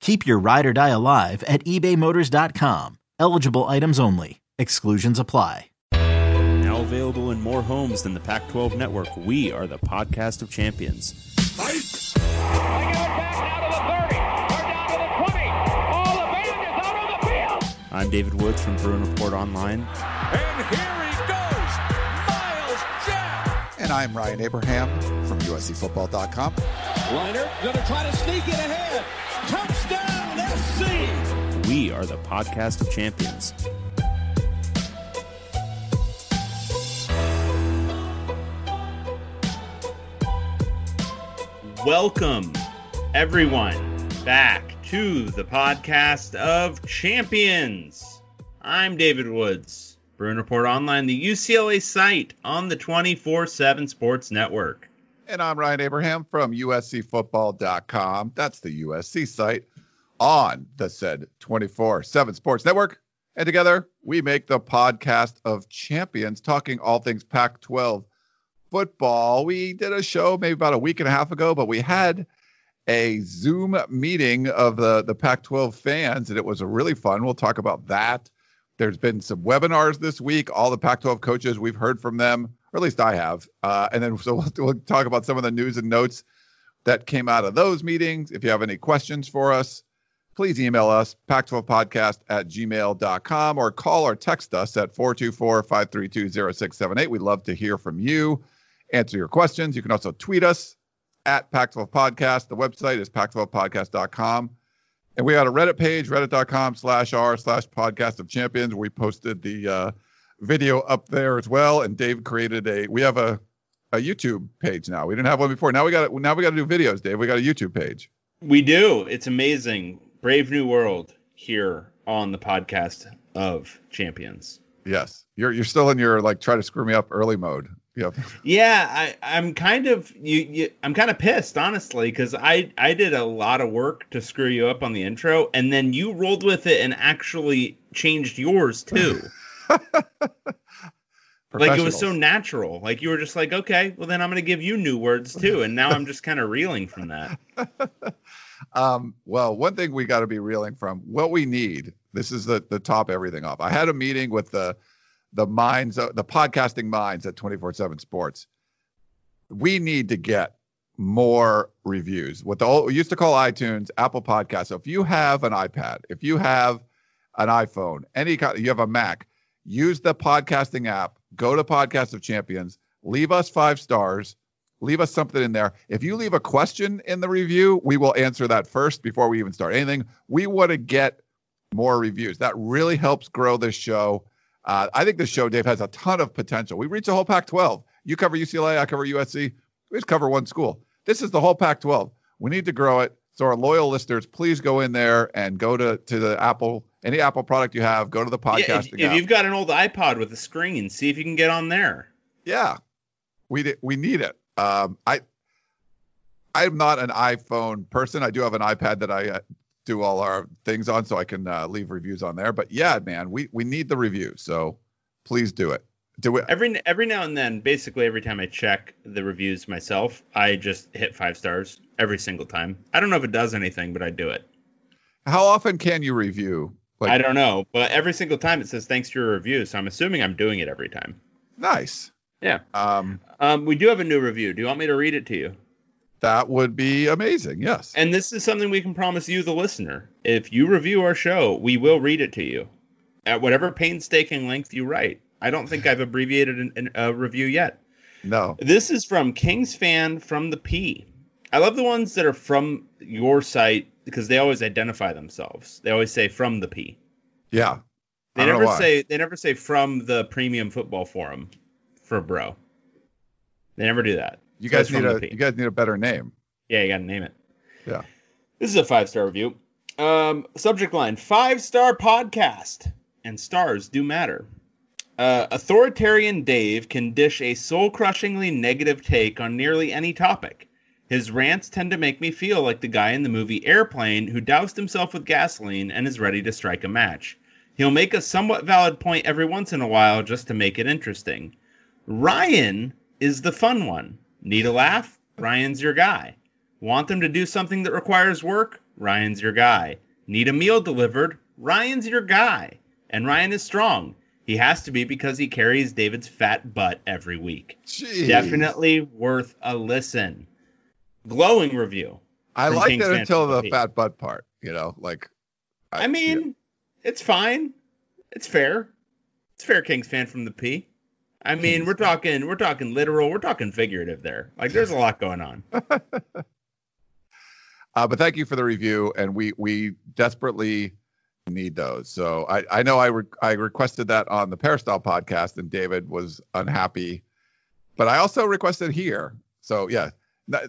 Keep your ride or die alive at ebaymotors.com. Eligible items only. Exclusions apply. Now available in more homes than the Pac 12 network, we are the podcast of champions. Fight! I give it back now to the 30. We're down to the 20. All the band is out on the field. I'm David Woods from Bruin Report Online. And here he goes, Myles Jack. And I'm Ryan Abraham from USCFootball.com. Reiner gonna try to sneak it ahead. Touchdown, SC. We are the podcast of champions. Welcome, everyone, back to the podcast of champions. I'm David Woods, Bruin Report Online, the UCLA site on the 24 7 Sports Network. And I'm Ryan Abraham from USCFootball.com. That's the USC site on the said 24 7 Sports Network. And together we make the podcast of champions, talking all things Pac 12 football. We did a show maybe about a week and a half ago, but we had a Zoom meeting of the, the Pac 12 fans, and it was really fun. We'll talk about that. There's been some webinars this week. All the Pac 12 coaches, we've heard from them, or at least I have. Uh, and then so we'll, we'll talk about some of the news and notes that came out of those meetings. If you have any questions for us, please email us, pac12podcast at gmail.com, or call or text us at 424 532 0678. We'd love to hear from you, answer your questions. You can also tweet us at Pac12 Podcast. The website is pac12podcast.com. And we got a Reddit page, reddit.com slash r slash podcast of champions. We posted the uh, video up there as well. And Dave created a, we have a, a YouTube page now. We didn't have one before. Now we got now we got to do videos, Dave. We got a YouTube page. We do. It's amazing. Brave New World here on the podcast of champions. Yes. You're you're still in your like try to screw me up early mode. Yep. Yeah, I, I'm kind of you, you I'm kind of pissed honestly because I I did a lot of work to screw you up on the intro and then you rolled with it and actually changed yours too. like it was so natural. Like you were just like, okay, well then I'm gonna give you new words too, and now I'm just kind of reeling from that. um, well, one thing we got to be reeling from what we need. This is the the top everything off. I had a meeting with the the minds, of the podcasting minds at 24/7 Sports. We need to get more reviews. What the old, we used to call iTunes, Apple Podcasts. So if you have an iPad, if you have an iPhone, any kind, you have a Mac, use the podcasting app. Go to Podcast of Champions. Leave us five stars. Leave us something in there. If you leave a question in the review, we will answer that first before we even start anything. We want to get more reviews. That really helps grow this show. Uh, I think this show, Dave, has a ton of potential. We reach the whole Pac-12. You cover UCLA, I cover USC. We just cover one school. This is the whole Pac-12. We need to grow it. So our loyal listeners, please go in there and go to to the Apple any Apple product you have. Go to the podcasting. Yeah, if, if you've got an old iPod with a screen, see if you can get on there. Yeah, we we need it. Um, I I'm not an iPhone person. I do have an iPad that I uh, do all our things on, so I can uh, leave reviews on there. But yeah, man, we we need the review. So please do it. Do it every every now and then. Basically, every time I check the reviews myself, I just hit five stars every single time. I don't know if it does anything, but I do it. How often can you review? Like, I don't know, but every single time it says thanks for your review, so I'm assuming I'm doing it every time. Nice. Yeah. Um, um, we do have a new review. Do you want me to read it to you? That would be amazing. Yes. And this is something we can promise you, the listener. If you review our show, we will read it to you at whatever painstaking length you write. I don't think I've abbreviated an, an, a review yet. No. This is from Kings fan from the P. I love the ones that are from your site because they always identify themselves. They always say from the P. Yeah. They I don't know never say they never say from the premium football forum for bro. They never do that. You guys need a you guys need a better name. Yeah, you gotta name it. Yeah. This is a five star review. Um, subject line: five star podcast, and stars do matter. Uh, authoritarian Dave can dish a soul crushingly negative take on nearly any topic. His rants tend to make me feel like the guy in the movie Airplane who doused himself with gasoline and is ready to strike a match. He'll make a somewhat valid point every once in a while just to make it interesting. Ryan is the fun one. Need a laugh? Ryan's your guy. Want them to do something that requires work? Ryan's your guy. Need a meal delivered? Ryan's your guy. And Ryan is strong. He has to be because he carries David's fat butt every week. Jeez. Definitely worth a listen. Glowing review. I liked Kings it until the fat butt part. You know, like. I mean, it's fine. It's fair. It's fair, Kings fan from the P. I mean, we're talking we're talking literal, we're talking figurative there. Like there's a lot going on. Uh, but thank you for the review, and we we desperately need those. So I I know I re- I requested that on the Peristyle podcast, and David was unhappy, but I also requested here. So yeah.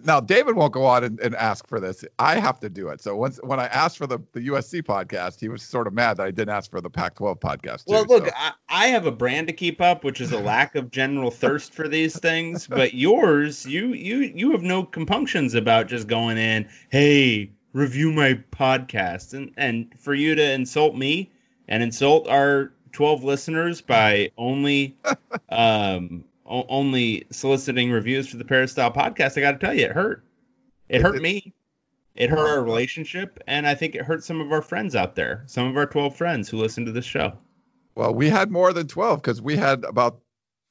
Now David won't go on and, and ask for this. I have to do it. So once when I asked for the, the USC podcast, he was sort of mad that I didn't ask for the Pac-12 podcast. Too, Well, look, so- I, I have a brand to keep up, which is a lack of general thirst for these things. But yours, you you you have no compunctions about just going in, hey, review my podcast, and and for you to insult me and insult our twelve listeners by only um o- only soliciting reviews for the Peristyle podcast, I got to tell you, it hurt. It hurt me. It hurt our relationship, and I think it hurt some of our friends out there, some of our twelve friends who listen to this show. Well, we had more than 12 because we had about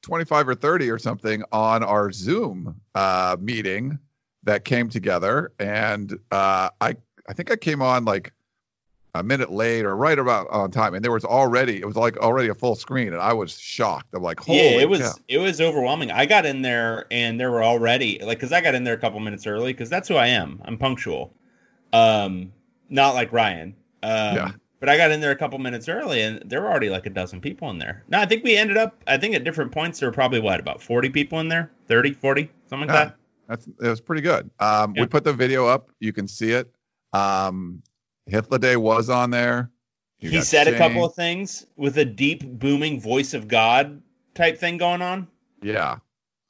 25 or 30 or something on our Zoom uh, meeting that came together. And uh, I, I think I came on like a minute late or right about on time. And there was already, it was like already a full screen. And I was shocked. I'm like, holy yeah, it was cow. it was overwhelming. I got in there and there were already like because I got in there a couple minutes early because that's who I am. I'm punctual. Um, not like Ryan. Um, Yeah. But I got in there a couple minutes early and there were already like a dozen people in there. No, I think we ended up. I think at different points there were probably what about 40 people in there, 30, 40, something like Yeah. that. That's it was pretty good. Um, Yeah. We put the video up. You can see it. Um, Hitler Day was on there. You he said a couple of things with a deep booming voice of God type thing going on. Yeah,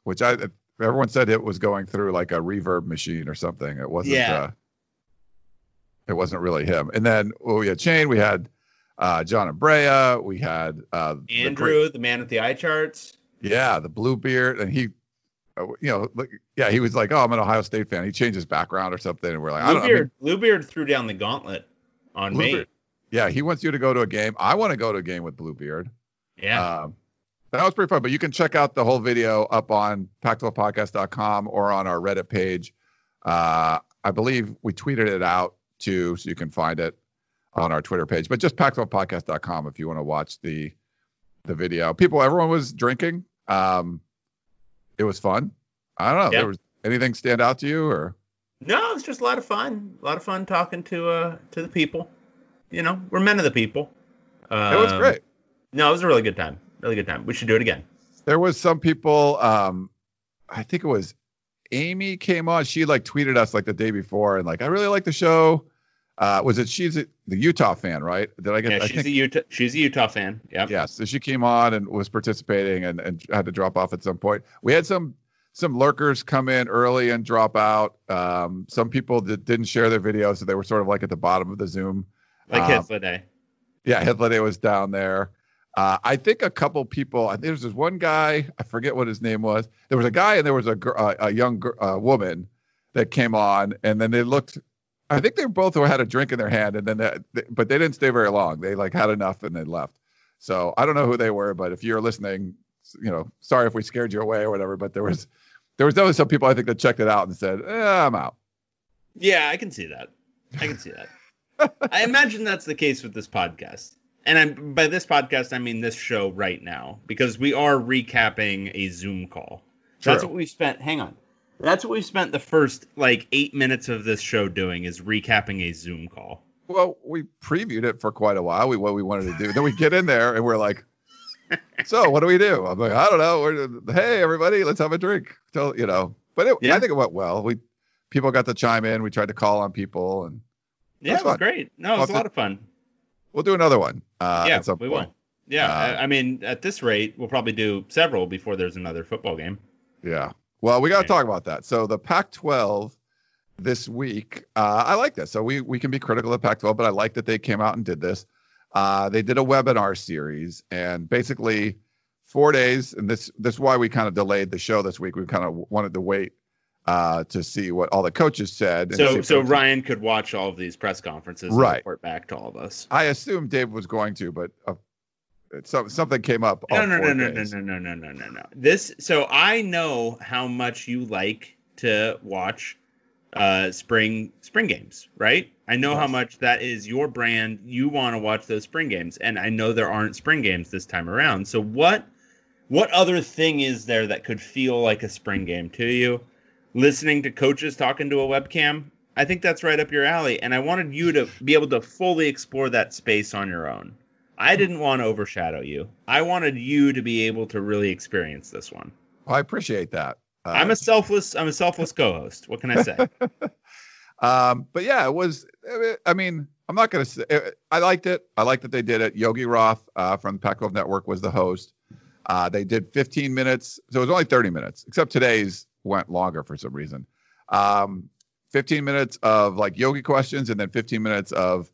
which I everyone said it was going through like a reverb machine or something. It wasn't. Yeah. Uh, it wasn't really him. And then well, we had Shane, we had uh, John Abrea, we had uh, the Andrew, the man with the eye charts. yeah, the blue beard, and he, uh, you know, like, yeah, he was like, oh, I'm an Ohio State fan. He changed his background or something, and we're like, I don't know. I mean, Bluebeard, Bluebeard threw down the gauntlet on me. Yeah, he wants you to go to a game. I want to go to a game with Bluebeard. Yeah. Um, that was pretty fun, but you can check out the whole video up on pac12podcast.com or on our Reddit page. Uh, I believe we tweeted it out too, so you can find it on our Twitter page. But just pac12podcast.com if you want to watch the the video. People, everyone was drinking. Um, it was fun. I don't know. Yeah. There was anything stand out to you or? No, it's just a lot of fun. A lot of fun talking to uh to the people. You know, we're men of the people. Um, It was great. No, it was a really good time. Really good time. We should do it again. there was some people um i think it was amy came on she like tweeted us like the day before and like i really like the show uh was it she's a, the utah fan right did i get Yeah, i she's think a Utah. She's a Utah fan. Yep. yeah so she came on and was participating and, and had to drop off at some point we had some some lurkers come in early and drop out um some people that didn't share their video so they were sort of like at the bottom of the zoom Like Um, Hitler Day. yeah, Hitler was down there. Uh, I think a couple people. I think there was this one guy. I forget what his name was. There was a guy and there was a uh, a young uh, woman that came on, and then they looked. I think they both had a drink in their hand, and then but they didn't stay very long. They like had enough and they left. So I don't know who they were, but if you're listening, you know, sorry if we scared you away or whatever. But there was there was definitely some people I think that checked it out and said, eh, "I'm out." Yeah, I can see that. I can see that. I imagine that's the case with this podcast. And I'm, by this podcast, I mean this show right now, because we are recapping a Zoom call. That's what we spent. Hang on. That's what we spent the first like eight minutes of this show doing is recapping a Zoom call. Well, we previewed it for quite a while. We what we wanted to do. Then we get in there and we're like, so what do we do? I'm like, I don't know. We're, hey, everybody, let's have a drink. So you know, but it, Yeah. I think it went well. We people got to chime in. We tried to call on people, and Yeah, it was great. No, it was Well, a lot of fun. we'll do another one. Uh, yeah, at some we point. will. Yeah, Uh, I, I mean, at this rate, we'll probably do several before there's another football game. Yeah. Well, we got to Okay. talk about that. So the Pac-12 this week, uh, I like this. So we we can be critical of Pac-12, but I like that they came out and did this. Uh, they did a webinar series, and basically four days. And this this is why we kind of delayed the show this week. We kind of wanted to wait uh, to see what all the coaches said. and So, so Ryan could watch all of these press conferences and Right. report back to all of us. I assumed Dave was going to, but uh, so, something came up. No, no, no, no, no, no, no, no, no, no, no. This. So I know how much you like to watch uh spring spring games, right? I know how much that is your brand. You want to watch those spring games, and I know there aren't spring games this time around. So what what other thing is there that could feel like a spring game to you? Listening to coaches talking to a webcam, I think that's right up your alley, and I wanted you to be able to fully explore that space on your own. I didn't want to overshadow you. I wanted you to be able to really experience this one. I appreciate that. Uh, I'm a selfless I'm a selfless co-host. What can I say? Um, but yeah, it was. I mean, I'm not gonna say. I liked it. I liked that they did it. Yogi Roth uh, from the Pac-12 Network was the host. Uh, they did 15 minutes, so it was only 30 minutes. Except today's went longer for some reason. Um, 15 minutes of like Yogi questions, and then 15 minutes of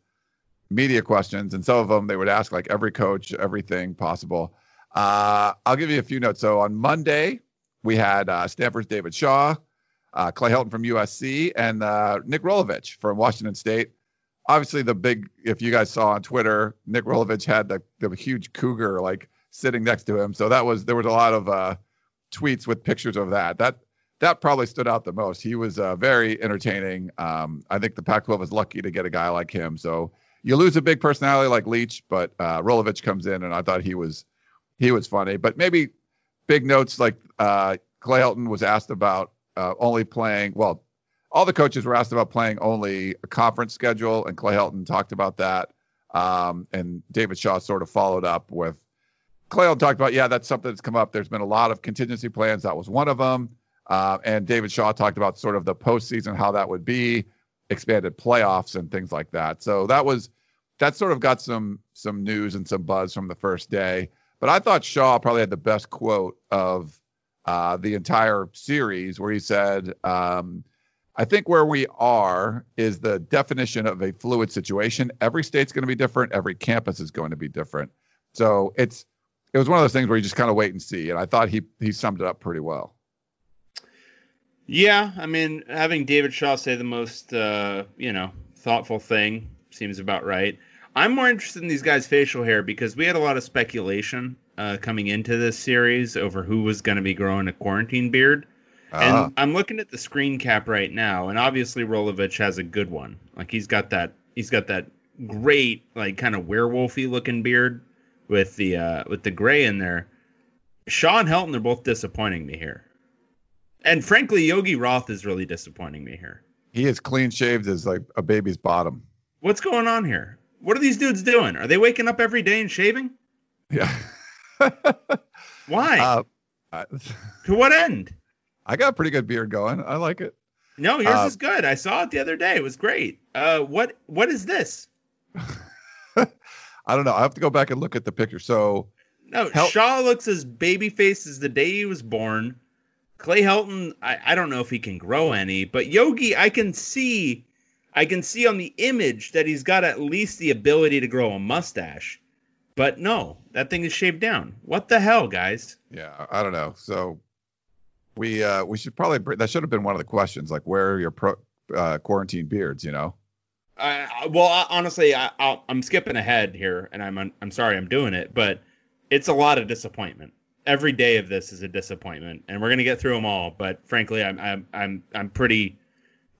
media questions. And some of them they would ask like every coach, everything possible. Uh, I'll give you a few notes. So on Monday, we had uh, Stanford's David Shaw uh, Clay Helton from USC, and uh, Nick Rolovich from Washington State. Obviously, the big, if you guys saw on Twitter, Nick Rolovich had the, the huge cougar like sitting next to him. So that was there was a lot of uh, tweets with pictures of that. That that probably stood out the most. He was uh, very entertaining. Um, I think the Pac-12 is lucky to get a guy like him. So you lose a big personality like Leach, but uh, Rolovich comes in, and I thought he was he was funny. But maybe big notes like uh, Clay Helton was asked about uh, only playing. Well, all the coaches were asked about playing only a conference schedule, and Clay Helton talked about that. Um, and David Shaw sort of followed up with Clay Helton talked about, yeah, that's something that's come up. There's been a lot of contingency plans. That was one of them. Uh, and David Shaw talked about sort of the postseason, how that would be, expanded playoffs and things like that. So that was that sort of got some some news and some buzz from the first day. But I thought Shaw probably had the best quote of uh, the entire series, where he said, um, "I think where we are is the definition of a fluid situation. Every state's going to be different. Every campus is going to be different. So it's it was one of those things where you just kind of wait and see. And I thought he he summed it up pretty well. yeah, I mean, having David Shaw say the most uh, you know, thoughtful thing seems about right. I'm more interested in these guys' facial hair because we had a lot of speculation uh, coming into this series over who was going to be growing a quarantine beard. And Ah, I'm looking at the screen cap right now, and obviously Rolovich has a good one. Like he's got that he's got that great like kind of werewolfy looking beard with the uh with the gray in there. Shaw and Helton are both disappointing me here. And frankly, Yogi Roth is really disappointing me here. he is clean shaved as like a baby's bottom. What's going on here? What are these dudes doing? Are they waking up every day and shaving? Yeah. Why? uh, I, to what end? I got a pretty good beard going. I like it. No, yours Uh, is good. I saw it the other day. It was great. Uh, what what is this? I don't know. I have to go back and look at the picture. So No, Hel- Shaw looks as baby faced as the day he was born. Clay Helton, I, I don't know if he can grow any, but Yogi, I can see, I can see on the image that he's got at least the ability to grow a mustache. But no, that thing is shaved down. What the hell, guys? yeah, I don't know. So we uh we should probably that should have been one of the questions like where are your pro, uh, quarantine beards? You know. I, I- well, I, honestly, I, I'll, I'm skipping ahead here, and I'm I'm sorry I'm doing it, but it's a lot of disappointment. Every day of this is a disappointment, and we're gonna get through them all. But frankly, I'm I'm I'm I'm pretty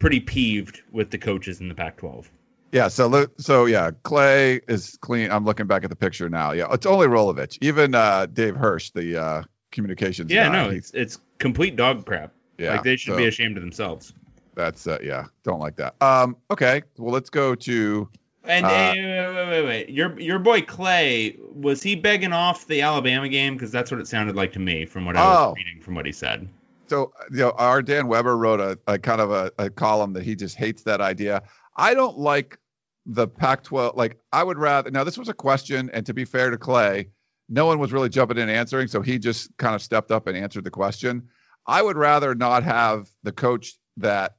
pretty peeved with the coaches in the Pac-12. Yeah, so so yeah, Clay is clean. I'm looking back at the picture now. Yeah, it's only Rolovich. Even uh, Dave Hirsch, the uh, communications. Yeah, guy. no, it's it's complete dog crap. yeah. like they should so be ashamed of themselves. That's uh, yeah, don't like that. Um, okay, well let's go to And Uh, eh, wait, wait, wait, wait, your your boy Clay was he begging off the Alabama game? Because that's what it sounded like to me from what I was Oh. reading from what he said. So you know our Dan Weber wrote a, a kind of a, a column that he just hates that idea. I don't like the Pac-12. Like I would rather now this was a question, and to be fair to Clay, no one was really jumping in answering, so he just kind of stepped up and answered the question. I would rather not have the coach that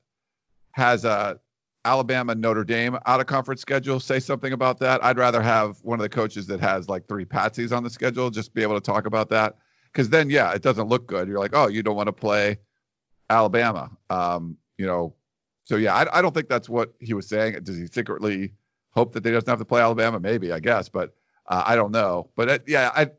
has a Alabama Notre Dame out of conference schedule say something about that. I'd rather have one of the coaches that has like three patsies on the schedule just be able to talk about that because then yeah, it doesn't look good. You're like, oh, you don't want to play Alabama. Um, you know, so yeah, I, I don't think that's what he was saying. Does he secretly hope that they doesn't have to play Alabama? Maybe, I guess, but uh, I don't know. But it, yeah, I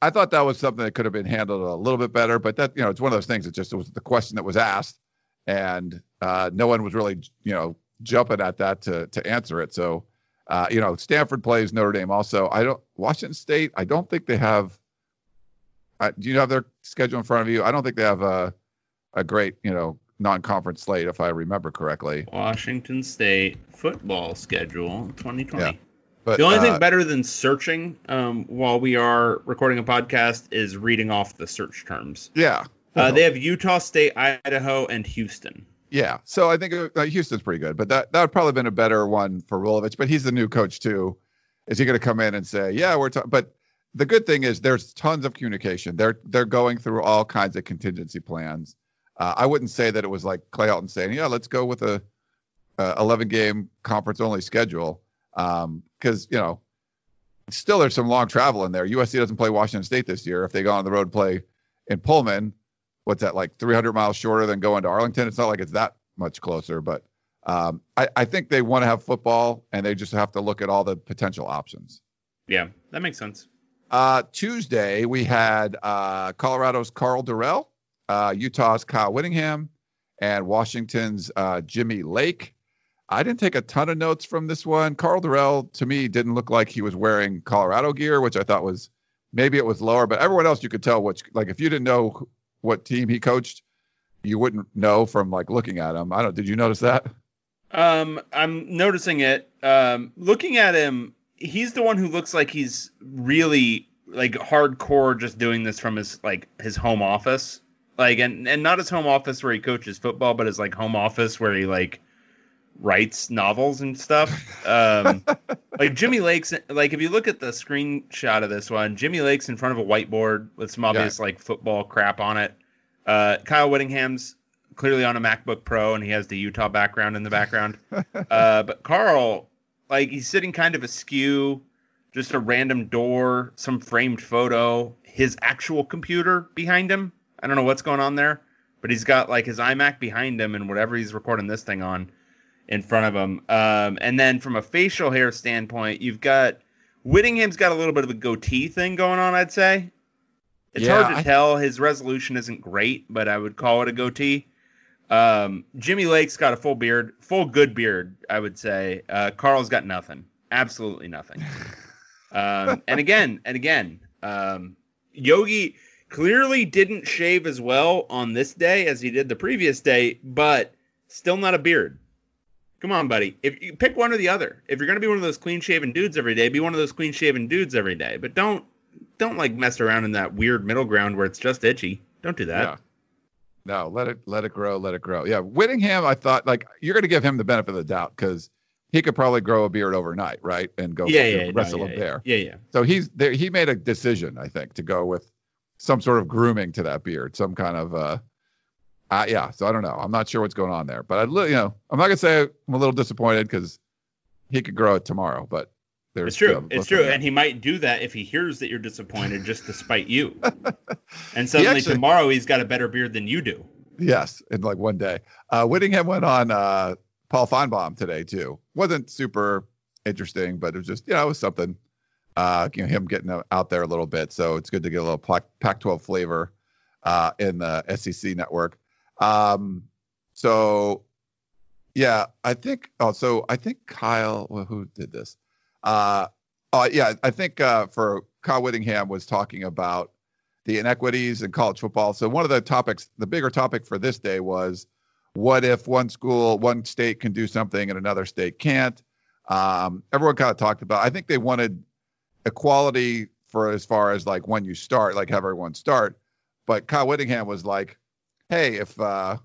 I thought that was something that could have been handled a little bit better. But that you know, it's one of those things. It just was the question that was asked, and uh, no one was really you know jumping at that to to answer it. So. Uh, you know, Stanford plays Notre Dame also. I don't Washington State. I don't think they have. Uh, do you have their schedule in front of you? I don't think they have a a great you know non-conference slate if I remember correctly. Washington State football schedule 2020. Yeah. But the only uh, thing better than searching um, while we are recording a podcast is reading off the search terms. yeah, Uh, they have Utah State, Idaho, and Houston. yeah. So I think uh, Houston's pretty good, but that that would probably been a better one for Rolovich. But he's the new coach too. Is he going to come in and say, yeah, we're? talking? But the good thing is there's tons of communication. They're they're going through all kinds of contingency plans. Uh, I wouldn't say that it was like Clay Helton saying, yeah, let's go with a, a 11 game conference only schedule. Because you know, still there's some long travel in there. USC doesn't play Washington State this year. If they go on the road play in Pullman, what's that like 300 miles shorter than going to Arlington? It's not like it's that much closer, but um, I, I think they want to have football and they just have to look at all the potential options. Yeah, that makes sense. Uh, Tuesday we had uh, Colorado's Karl Dorrell, uh, Utah's Kyle Whittingham, and Washington's uh, Jimmy Lake. I didn't take a ton of notes from this one. Karl Dorrell to me didn't look like he was wearing Colorado gear, which I thought was maybe it was lower, but everyone else you could tell which like if you didn't know what team he coached, you wouldn't know from like looking at him. I don't. Did you notice that? Um, I'm noticing it. Um, looking at him, he's the one who looks like he's really like hardcore, just doing this from his like his home office, like and and not his home office where he coaches football, but his like home office where he like writes novels and stuff. Um, like Jimmy Lake's like if you look at the screenshot of this one, Jimmy Lake's in front of a whiteboard with some obvious like football crap on it. Uh, Kyle Whittingham's clearly on a MacBook Pro and he has the Utah background in the background. uh, but Karl, like he's sitting kind of askew, just a random door, some framed photo, his actual computer behind him. I don't know what's going on there, but he's got like his iMac behind him and whatever he's recording this thing on in front of him. Um, and then from a facial hair standpoint, you've got Whittingham's got a little bit of a goatee thing going on, I'd say. It's Yeah, hard to I- tell. His resolution isn't great, but I would call it a goatee. Um, Jimmy Lake's got a full beard, full good beard, I would say. Uh, Karl's got nothing, absolutely nothing. Um, and again, and again, um, Yogi clearly didn't shave as well on this day as he did the previous day, but still not a beard. Come on, buddy. If you pick one or the other, if you're gonna be one of those clean shaven dudes every day, be one of those clean shaven dudes every day. But don't don't like mess around in that weird middle ground where it's just itchy. Don't do that. Yeah. No, let it let it grow, let it grow. Yeah, Whittingham, I thought like you're going to give him the benefit of the doubt because he could probably grow a beard overnight, right, and go Yeah, yeah, no, wrestle yeah, a yeah, bear. yeah, yeah. So he's there. He made a decision, I think, to go with some sort of grooming to that beard, some kind of uh, uh yeah. So I don't know. I'm not sure what's going on there, but I, you know, I'm not gonna say I'm a little disappointed because he could grow it tomorrow, but there's It's true. it's true. And he might do that if he hears that you're disappointed just to spite you. and suddenly actually- tomorrow he's got a better beard than you do. Yes, in like one day. Uh, Whittingham went on uh, Paul Finebaum today too. wasn't super interesting, but it was just you know it was something. Uh, you know him getting out there a little bit, so it's good to get a little Pac- Pac-12 flavor uh, in the SEC network. Um, so yeah, I think. Oh, so I think Kyle. Well, who did this? Uh, oh yeah, I think uh, for Kyle Whittingham was talking about the inequities in college football. So one of the topics, the bigger topic for this day was, what if one school, one state can do something and another state can't? Um, everyone kind of talked about. I think they wanted equality for as far as like when you start, like have everyone start. But Kyle Whittingham was like, hey, if uh,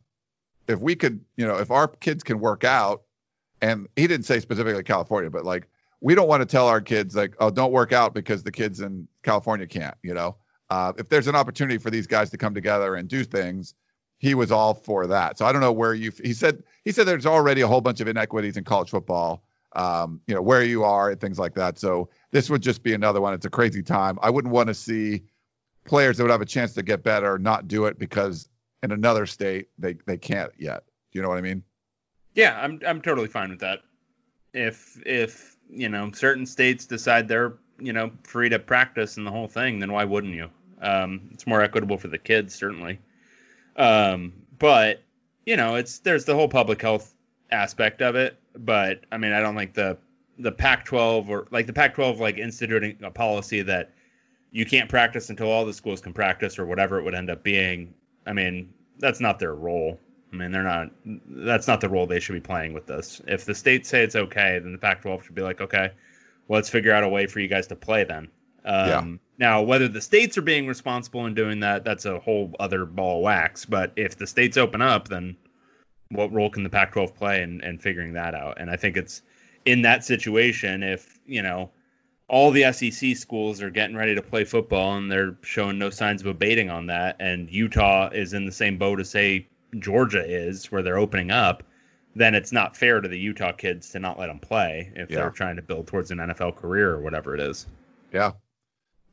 if we could, you know, if our kids can work out, and he didn't say specifically California, but like we don't want to tell our kids like, oh, don't work out because the kids in California can't, you know. Uh, if there's an opportunity for these guys to come together and do things, he was all for that. So I don't know where you. He said he said there's already a whole bunch of inequities in college football. Um, you know where you are and things like that. So this would just be another one. It's a crazy time. I wouldn't want to see players that would have a chance to get better not do it because in another state they they can't yet. Do you know what I mean? Yeah, I'm I'm totally fine with that. If if you know certain states decide they're you know free to practice and the whole thing, then why wouldn't you? Um, it's more equitable for the kids certainly. Um, but you know, it's there's the whole public health aspect of it. But I mean, I don't think the the Pac-12 or like the Pac-12 like instituting a policy that you can't practice until all the schools can practice or whatever it would end up being. I mean, that's not their role. I mean, they're not. That's not the role they should be playing with this. If the states say it's okay, then the Pac-12 should be like, okay, well, let's figure out a way for you guys to play then. Um, Yeah. Now, whether the states are being responsible in doing that, that's a whole other ball of wax. But if the states open up, then what role can the Pac-12 play in, in figuring that out? And I think it's in that situation if you know all the SEC schools are getting ready to play football and they're showing no signs of abating on that, and Utah is in the same boat as say Georgia is, where they're opening up, then it's not fair to the Utah kids to not let them play if Yeah. they're trying to build towards an NFL career or whatever it is. Yeah.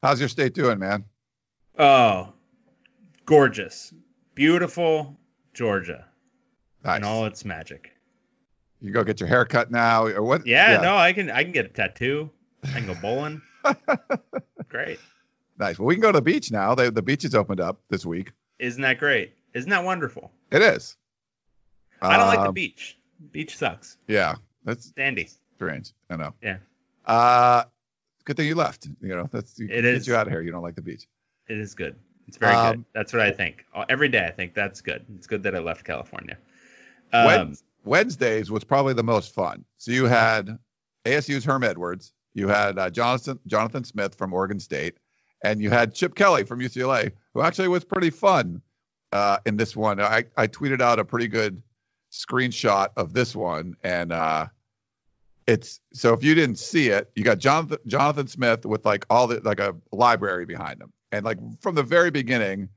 How's your state doing, man? Oh, gorgeous, beautiful Georgia Nice. and all its magic. You go get your hair cut now, or what? Yeah, no, I can I can get a tattoo. I can go bowling. Great. Nice. Well, we can go to the beach now. They, the beach is opened up this week. Isn't that great? Isn't that wonderful? It is. I don't like the Um, beach. Beach sucks. Yeah, that's Dandy. strange. I know. Yeah. Uh, good thing you left. You know, that's you, It get you out of here. You don't like the beach. It is good. It's very Um, good. That's what I think. Every day I think that's good. It's good that I left California. Um, Wednesdays was probably the most fun. So you had ASU's Herm Edwards, you had uh, Jonathan Jonathan Smith from Oregon State, and you had Chip Kelly from UCLA, who actually was pretty fun uh, in this one. I, I tweeted out a pretty good screenshot of this one, and uh, it's so if you didn't see it, you got Jonathan Jonathan Smith with like all the like a library behind him, and like from the very beginning,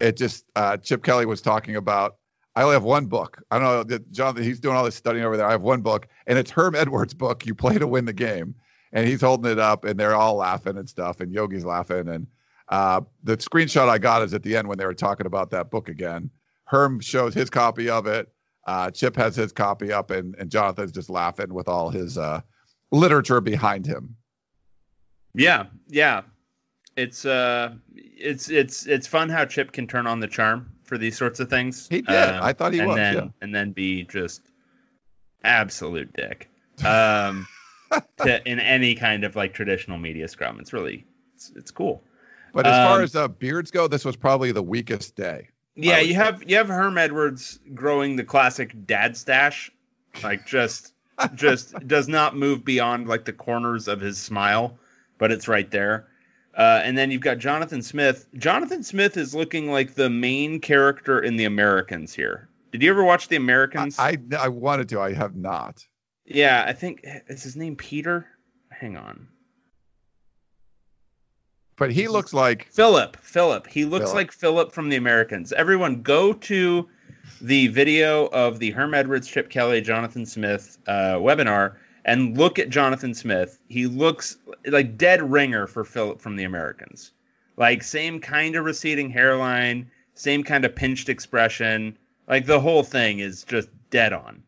it just uh, Chip Kelly was talking about. I only have one book. I don't know that Jonathan. He's doing all this studying over there. I have one book, and it's Herm Edwards' book. You play to win the game, and he's holding it up, and they're all laughing and stuff, and Yogi's laughing, and uh, the screenshot I got is at the end when they were talking about that book again. Herm shows his copy of it. Uh, Chip has his copy up, and and Jonathan's just laughing with all his uh, literature behind him. yeah, yeah. It's uh it's it's it's fun how Chip can turn on the charm for these sorts of things. He did. Um, I thought he and was, Then, yeah. And then be just absolute dick. Um, to, in any kind of like traditional media scrum. It's really it's, it's cool. But as far Um, as uh, beards go, this was probably the weakest day. Yeah, you say. have you have Herm Edwards growing the classic dad stash, like just just does not move beyond like the corners of his smile, but it's right there. Uh, and then you've got Jonathan Smith. Jonathan Smith is looking like the main character in The Americans here. Did you ever watch The Americans? I, I I wanted to. I have not. yeah, I think is his name Peter. Hang on, But he looks like Philip. Philip. He looks like Philip from The Americans. Everyone, go to the video of the Herm Edwards, Chip Kelly, Jonathan Smith uh, webinar and look at Jonathan Smith. He looks like dead ringer for Philip from The Americans. Like same kind of receding hairline, same kind of pinched expression. Like the whole thing is just dead on.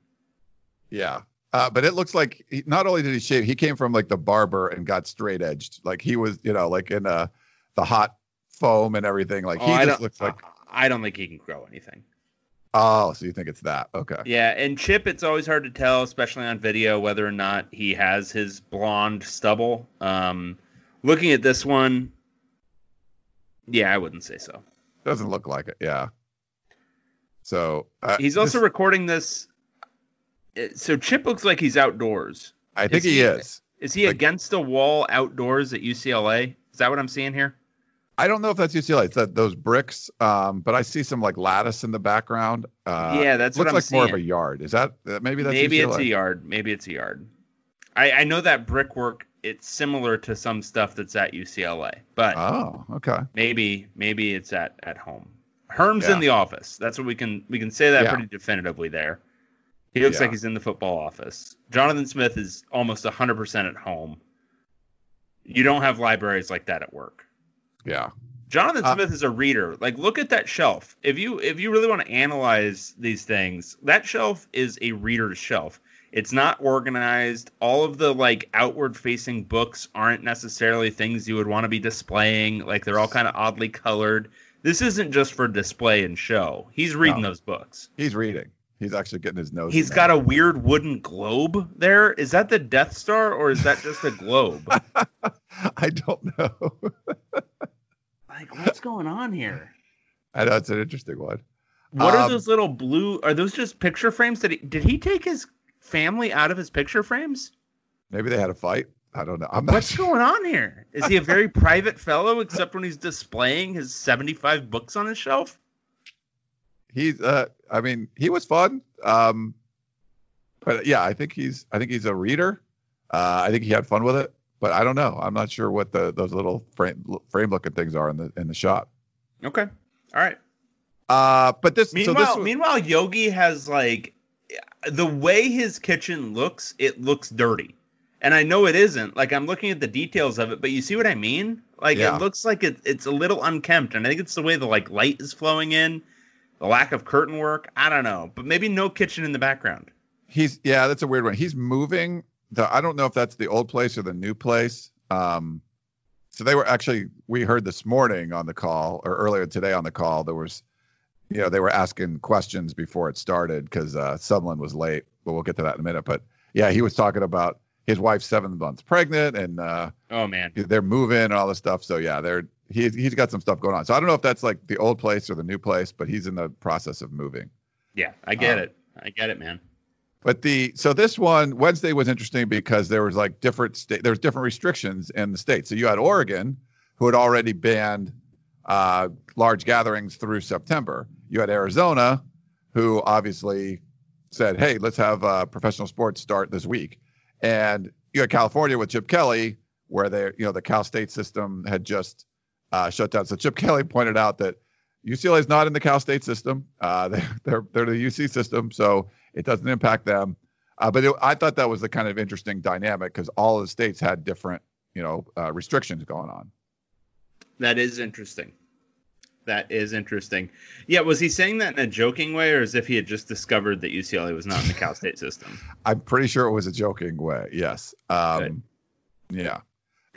yeah. Uh, but it looks like he, not only did he shave, he came from like the barber and got straight edged. Like he was, you know, like in uh, the hot foam and everything. Like he Oh, I just looks like. I don't think he can grow anything. Oh, so you think it's that? Okay. Yeah, and Chip, it's always hard to tell, especially on video, whether or not he has his blonde stubble. Um, looking at this one, Yeah, I wouldn't say so. Doesn't look like it. Yeah. So uh, He's also this- recording this. Uh, So Chip looks like he's outdoors. I think is he he- is. Is he Like- against a wall outdoors at UCLA? Is that what I'm seeing here? I don't know if that's UCLA. It's that those bricks, um, but I see some like lattice in the background. Uh, yeah, that's looks what I'm like seeing. more of a yard. Is that maybe that's Maybe UCLA? it's a yard. Maybe it's a yard. I, I know that brickwork. It's similar to some stuff that's at UCLA, but Oh, okay. maybe maybe it's at at home. Herm's Yeah. in the office. That's what we can we can say that Yeah. pretty definitively there. He looks Yeah. like he's in the football office. Jonathan Smith is almost 100% at home. You don't have libraries like that at work. Yeah. Jonathan Uh, Smith is a reader. Like look at that shelf. If you if you really want to analyze these things, that shelf is a reader's shelf. It's not organized. All of the like outward facing books aren't necessarily things you would want to be displaying. Like they're all kind of oddly colored. This isn't just for display and show. He's reading No. those books. He's reading. He's actually getting his nose. He's got a weird wooden globe there. Is that the Death Star or is that just a globe? I don't know. like what's going on here? I know it's an interesting one. What are Um, those little blue? Are those just picture frames? Did he did he take his family out of his picture frames? Maybe they had a fight. I don't know. I'm What's sure. going on here? Is he a very private fellow, except when he's displaying his seventy-five books on his shelf? He's. Uh, I mean, he was fun. Um, but yeah, I think he's. I think he's a reader. Uh, I think he had fun with it. But I don't know. I'm not sure what the those little frame frame looking things are in the in the shot. Okay, all right. Uh, but this. Meanwhile, so this was- meanwhile, Yogi has like the way his kitchen looks. It looks dirty, and I know it isn't. Like I'm looking at the details of it, but you see what I mean? Like Yeah. it looks like it, it's a little unkempt, and I think it's the way the like light is flowing in, the lack of curtain work. I don't know, but maybe no kitchen in the background. He's yeah, that's a weird one. He's moving. The I don't know if that's the old place or the new place. Um, so they were actually we heard this morning on the call or earlier today on the call there was, you know, they were asking questions before it started because uh, Sumlin was late. But we'll get to that in a minute. But yeah, he was talking about his wife's seven months pregnant and uh, Oh man, they're moving and all this stuff. So yeah, they're he's he's got some stuff going on. So I don't know if that's like the old place or the new place, but he's in the process of moving. yeah, I get Um, it. I get it, man. But the so this one Wednesday was interesting because there was like different state there was different restrictions in the state. So you had Oregon, who had already banned uh, large gatherings through September. You had Arizona, who obviously said, "Hey, let's have uh, professional sports start this week," and you had California with Chip Kelly, where they you know the Cal State system had just uh, shut down. So Chip Kelly pointed out that UCLA is not in the Cal State system. Uh, they, they're they're the UC system, so it doesn't impact them. Uh, but it, I thought that was a kind of interesting dynamic because all of the states had different, you know, uh, restrictions going on. That is interesting. That is interesting. Yeah, was he saying that in a joking way, or as if he had just discovered that UCLA was not in the Cal State system? I'm pretty sure it was a joking way. Yes. Um, Yeah.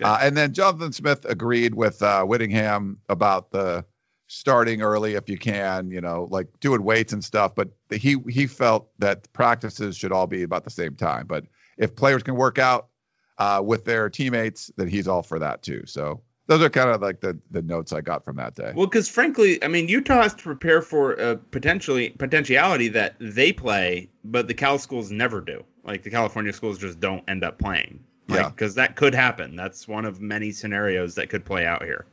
Uh, and then Jonathan Smith agreed with uh, Whittingham about the starting early if you can, you know, like doing weights and stuff. But he he felt that practices should all be about the same time. But if players can work out uh, with their teammates, then he's all for that too. So those are kind of like the the notes I got from that day. Well, because frankly, I mean, Utah has to prepare for a potentially potentiality that they play, but the Cal schools never do. Like the California schools just don't end up playing. Like, Yeah. Because that could happen. That's one of many scenarios that could play out here.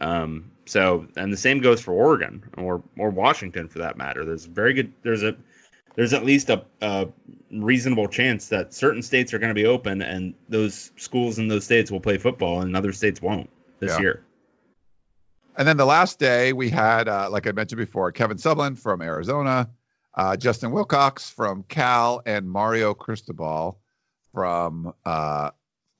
Um, so, and the same goes for Oregon or or Washington for that matter. There's very good. There's a there's at least a, a reasonable chance that certain states are going to be open and those schools in those states will play football and other states won't this Yeah. year. And then the last day we had, uh, like I mentioned before, Kevin Sumlin from Arizona, uh, Justin Wilcox from Cal, and Mario Cristobal from uh,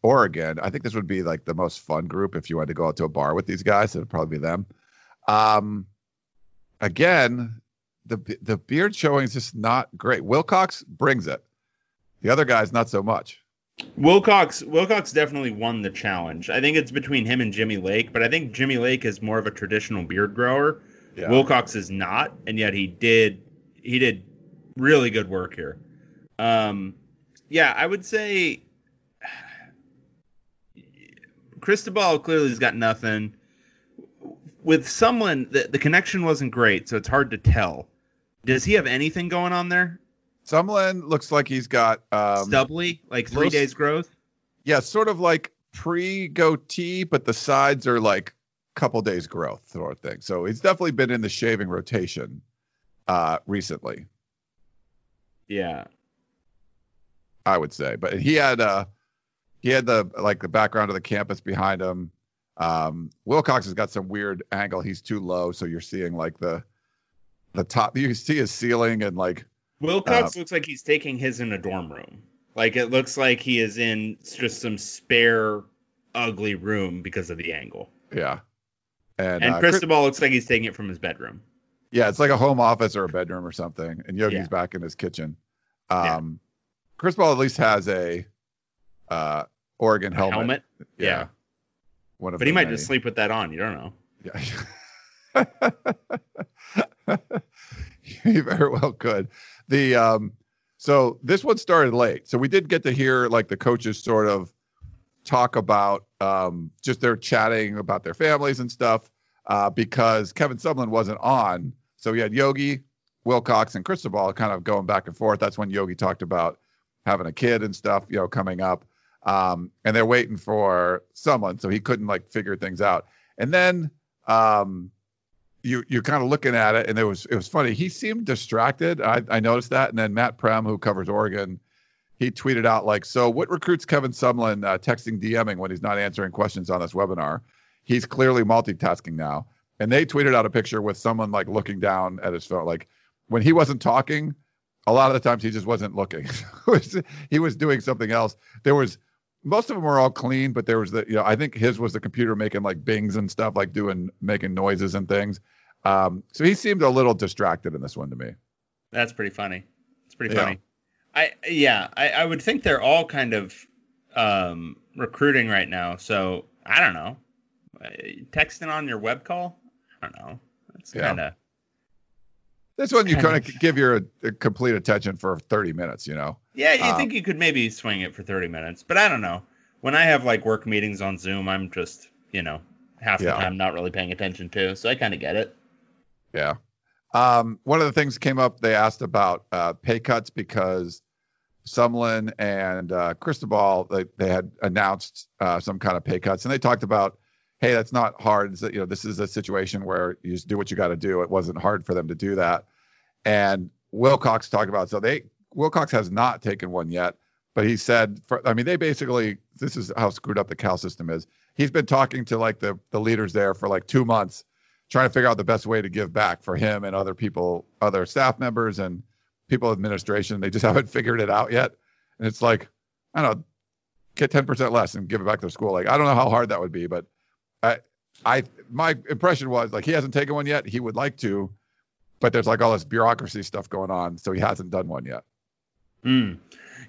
Oregon. I think this would be like the most fun group if you wanted to go out to a bar with these guys. It would probably be them. Um, again, the the beard showing is just not great. Wilcox brings it. The other guys not so much. Wilcox Wilcox definitely won the challenge. I think it's between him and Jimmy Lake, but I think Jimmy Lake is more of a traditional beard grower. Yeah. Wilcox is not, and yet he did he did really good work here. Um, yeah, I would say Cristobal clearly has got nothing. with someone the, the connection wasn't great, so it's hard to tell. Does he have anything going on there? Sumlin looks like he's got um, Stubbly, like three days growth. yeah, sort of like pre goatee, but the sides are like couple days growth sort of thing. So he's definitely been in the shaving rotation uh, recently, Yeah. I would say. But he had uh he had the like the background of the campus behind him. Um, Wilcox has got some weird angle. He's too low, so you're seeing like the the top. You see his ceiling and like Wilcox Uh, looks like he's taking his in a dorm room. Like it looks like he is in just some spare, ugly room because of the angle. yeah. And, And uh, Cristobal looks like he's taking it from his bedroom. Yeah, it's like a home office or a bedroom or something. And Yogi's Yeah. back in his kitchen. Yeah. Um, Cristobal at least has a uh, Oregon A helmet. helmet. Yeah. One of But he might many. just sleep with that on. You don't know. Yeah. he very well could. The um, so this one started late, so we did get to hear like the coaches sort of talk about um, just their chatting about their families and stuff uh, because Kevin Sumlin wasn't on, so we had Yogi, Wilcox, and Cristobal kind of going back and forth. That's when Yogi talked about having a kid and stuff, you know, coming up. Um, and they're waiting for someone, so he couldn't like figure things out. And then um, you you're kind of looking at it, and it was it was funny. He seemed distracted. I, I noticed that. And then Matt Prehm, who covers Oregon, he tweeted out like, "So what recruits Kevin Sumlin uh, texting DMing when he's not answering questions on this webinar? He's clearly multitasking now." And they tweeted out a picture with someone like looking down at his phone, like when he wasn't talking. A lot of the times he just wasn't looking. he was doing something else. There was most of them were all clean, but there was the you know I think his was the computer making like bings and stuff, like doing making noises and things. Um, so he seemed a little distracted in this one to me. That's pretty funny. It's pretty Yeah. funny. I yeah, I, I would think they're all kind of um, recruiting right now. So I don't know. Uh, Texting on your web call? I don't know. That's Yeah. kind of This one you Kind kind of give your uh, complete attention for 30 minutes, you know. yeah. You Um, think you could maybe swing it for thirty minutes, but I don't know. When I have like work meetings on Zoom, I'm just you know half Yeah. the time not really paying attention to. So I kind of get it. Yeah. Um, one of the things came up, they asked about uh, pay cuts because Sumlin and uh, Cristobal, they, they had announced uh, some kind of pay cuts, and they talked about, hey, that's not hard. You know, this is a situation where you just do what you got to do. It wasn't hard for them to do that. And Wilcox talked about, so they Wilcox has not taken one yet, but he said, for, I mean, they basically, this is how screwed up the Cal system is. He's been talking to like the the leaders there for like two months trying to figure out the best way to give back for him and other people, other staff members and people administration. They just haven't figured it out yet. And it's like, I don't know, get 10% less and give it back to the school. Like, I don't know how hard that would be, but I, I, my impression was like, he hasn't taken one yet. He would like to, but there's like all this bureaucracy stuff going on. So he hasn't done one yet. Hmm.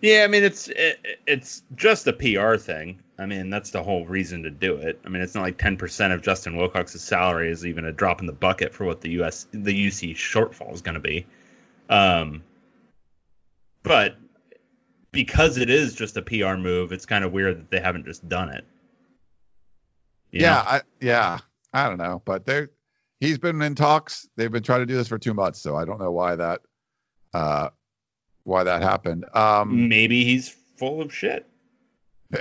Yeah, I mean it's it, it's just a PR thing. I mean that's the whole reason to do it. I mean it's not like 10% of Justin Wilcox's salary is even a drop in the bucket for what the US the UC shortfall is going to be. Um, but because it is just a PR move, it's kind of weird that they haven't just done it. Yeah. know? I, yeah. I don't know, but they're, he's been in talks. They've been trying to do this for two months. So I don't know why that, uh, why that happened. Um, maybe he's full of shit.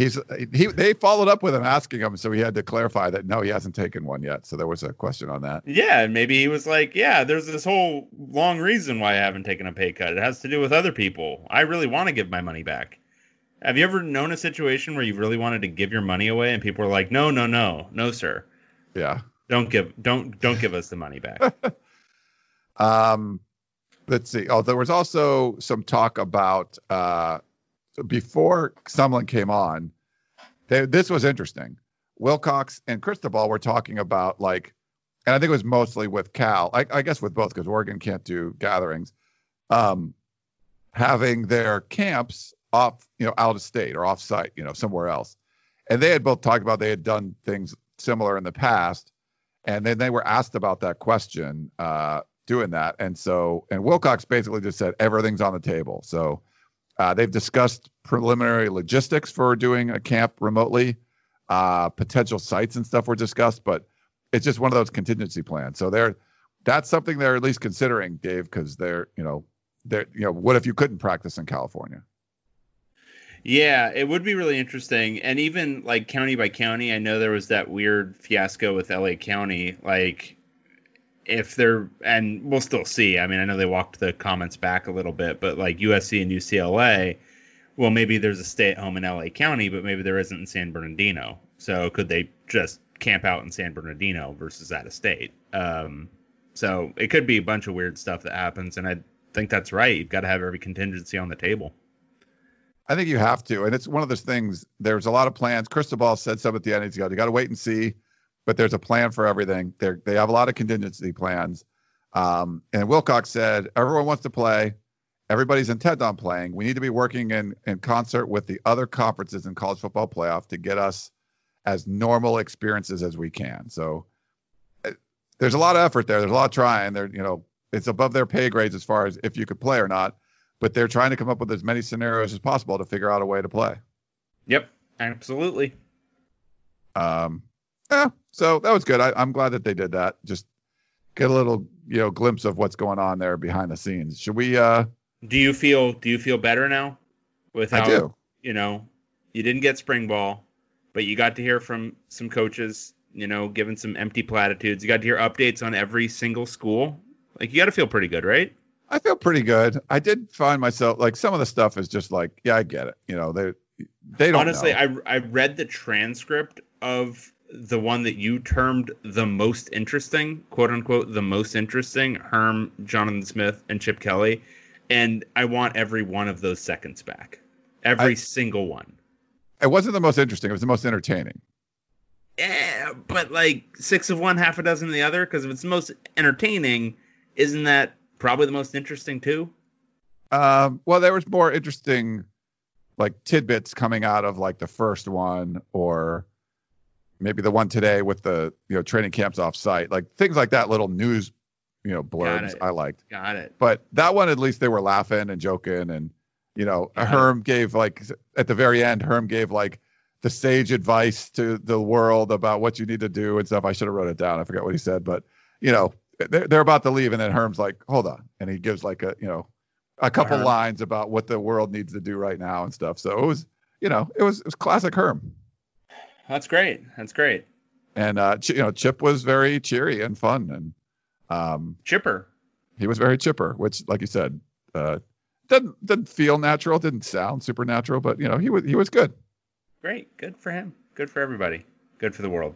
he's he they followed up with him asking him so he had to clarify that no he hasn't taken one yet so there was a question on that Yeah, and maybe he was like, yeah, there's this whole long reason why I haven't taken a pay cut. It has to do with other people. I really want to give my money back. Have you ever known a situation where you really wanted to give your money away and people were like, "No, no, no. No, sir. yeah Don't give don't don't give us the money back." um let's see oh there was also some talk about uh before someone came on they, this was interesting wilcox and cristobal were talking about like and i think it was mostly with cal i, I guess with both because oregon can't do gatherings um having their camps off you know out of state or off site you know somewhere else and they had both talked about they had done things similar in the past and then they were asked about that question uh doing that and so and wilcox basically just said everything's on the table so uh, they've discussed preliminary logistics for doing a camp remotely uh, potential sites and stuff were discussed, but it's just one of those contingency plans. So they're that's something they're at least considering, Dave, because they're you know they're you know what if you couldn't practice in California? Yeah, it would be really interesting. And even like county by county, I know there was that weird fiasco with LA County. Like, if they're, and we'll still see. I mean, I know they walked the comments back a little bit, but like USC and UCLA, well, maybe there's a stay at home in LA County, but maybe there isn't in San Bernardino. So could they just camp out in San Bernardino versus out of state? Um, so it could be a bunch of weird stuff that happens. And I think that's right. You've got to have every contingency on the table. I think you have to, and it's one of those things. There's a lot of plans. Cristobal said some at the end. He's got you got to wait and see, but there's a plan for everything. They they have a lot of contingency plans. Um, and Wilcox said everyone wants to play. Everybody's intent on playing. We need to be working in in concert with the other conferences in college football playoff to get us as normal experiences as we can. So uh, there's a lot of effort there. There's a lot of trying. There, you know, it's above their pay grades as far as if you could play or not but they're trying to come up with as many scenarios as possible to figure out a way to play. Yep, absolutely. Um, yeah, so that was good. I, I'm glad that they did that. Just get a little, you know, glimpse of what's going on there behind the scenes. Should we? uh Do you feel? Do you feel better now? Without, I do. you know you didn't get spring ball, but you got to hear from some coaches. You know, giving some empty platitudes. You got to hear updates on every single school. Like you got to feel pretty good, right? I feel pretty good. I did find myself like some of the stuff is just like, yeah, I get it. You know, they they don't Honestly, know. I I read the transcript of the one that you termed the most interesting, quote unquote, the most interesting, Herm, Jonathan Smith, and Chip Kelly, and I want every one of those seconds back. Every I- single one. it wasn't the most interesting. It was the most entertaining. Yeah, but like six of one, half a dozen of the other. Because if it's the most entertaining, isn't that probably the most interesting too? Um, well, there was more interesting like tidbits coming out of like the first one or maybe the one today with the you know training camps off site, like things like that, little news, you know, blurbs. I liked. Got it. But that one at least they were laughing and joking and you know. Herm gave like at the very end, Herm gave like the sage advice to the world about what you need to do and stuff. I should have wrote it down. I forgot what he said, but you know, they're, they're about to leave and then Herm's like, hold on. And he gives like a, you know, a couple Herm. lines about what the world needs to do right now and stuff. So it was, you know, it was, it was classic Herm. That's great. That's great. And, uh, you know, Chip was very cheery and fun. And, um, Chipper. he was very chipper, which, like you said, uh, didn't didn't feel natural, didn't sound supernatural, but you know, he was he was good. Great. Good for him. Good for everybody. Good for the world.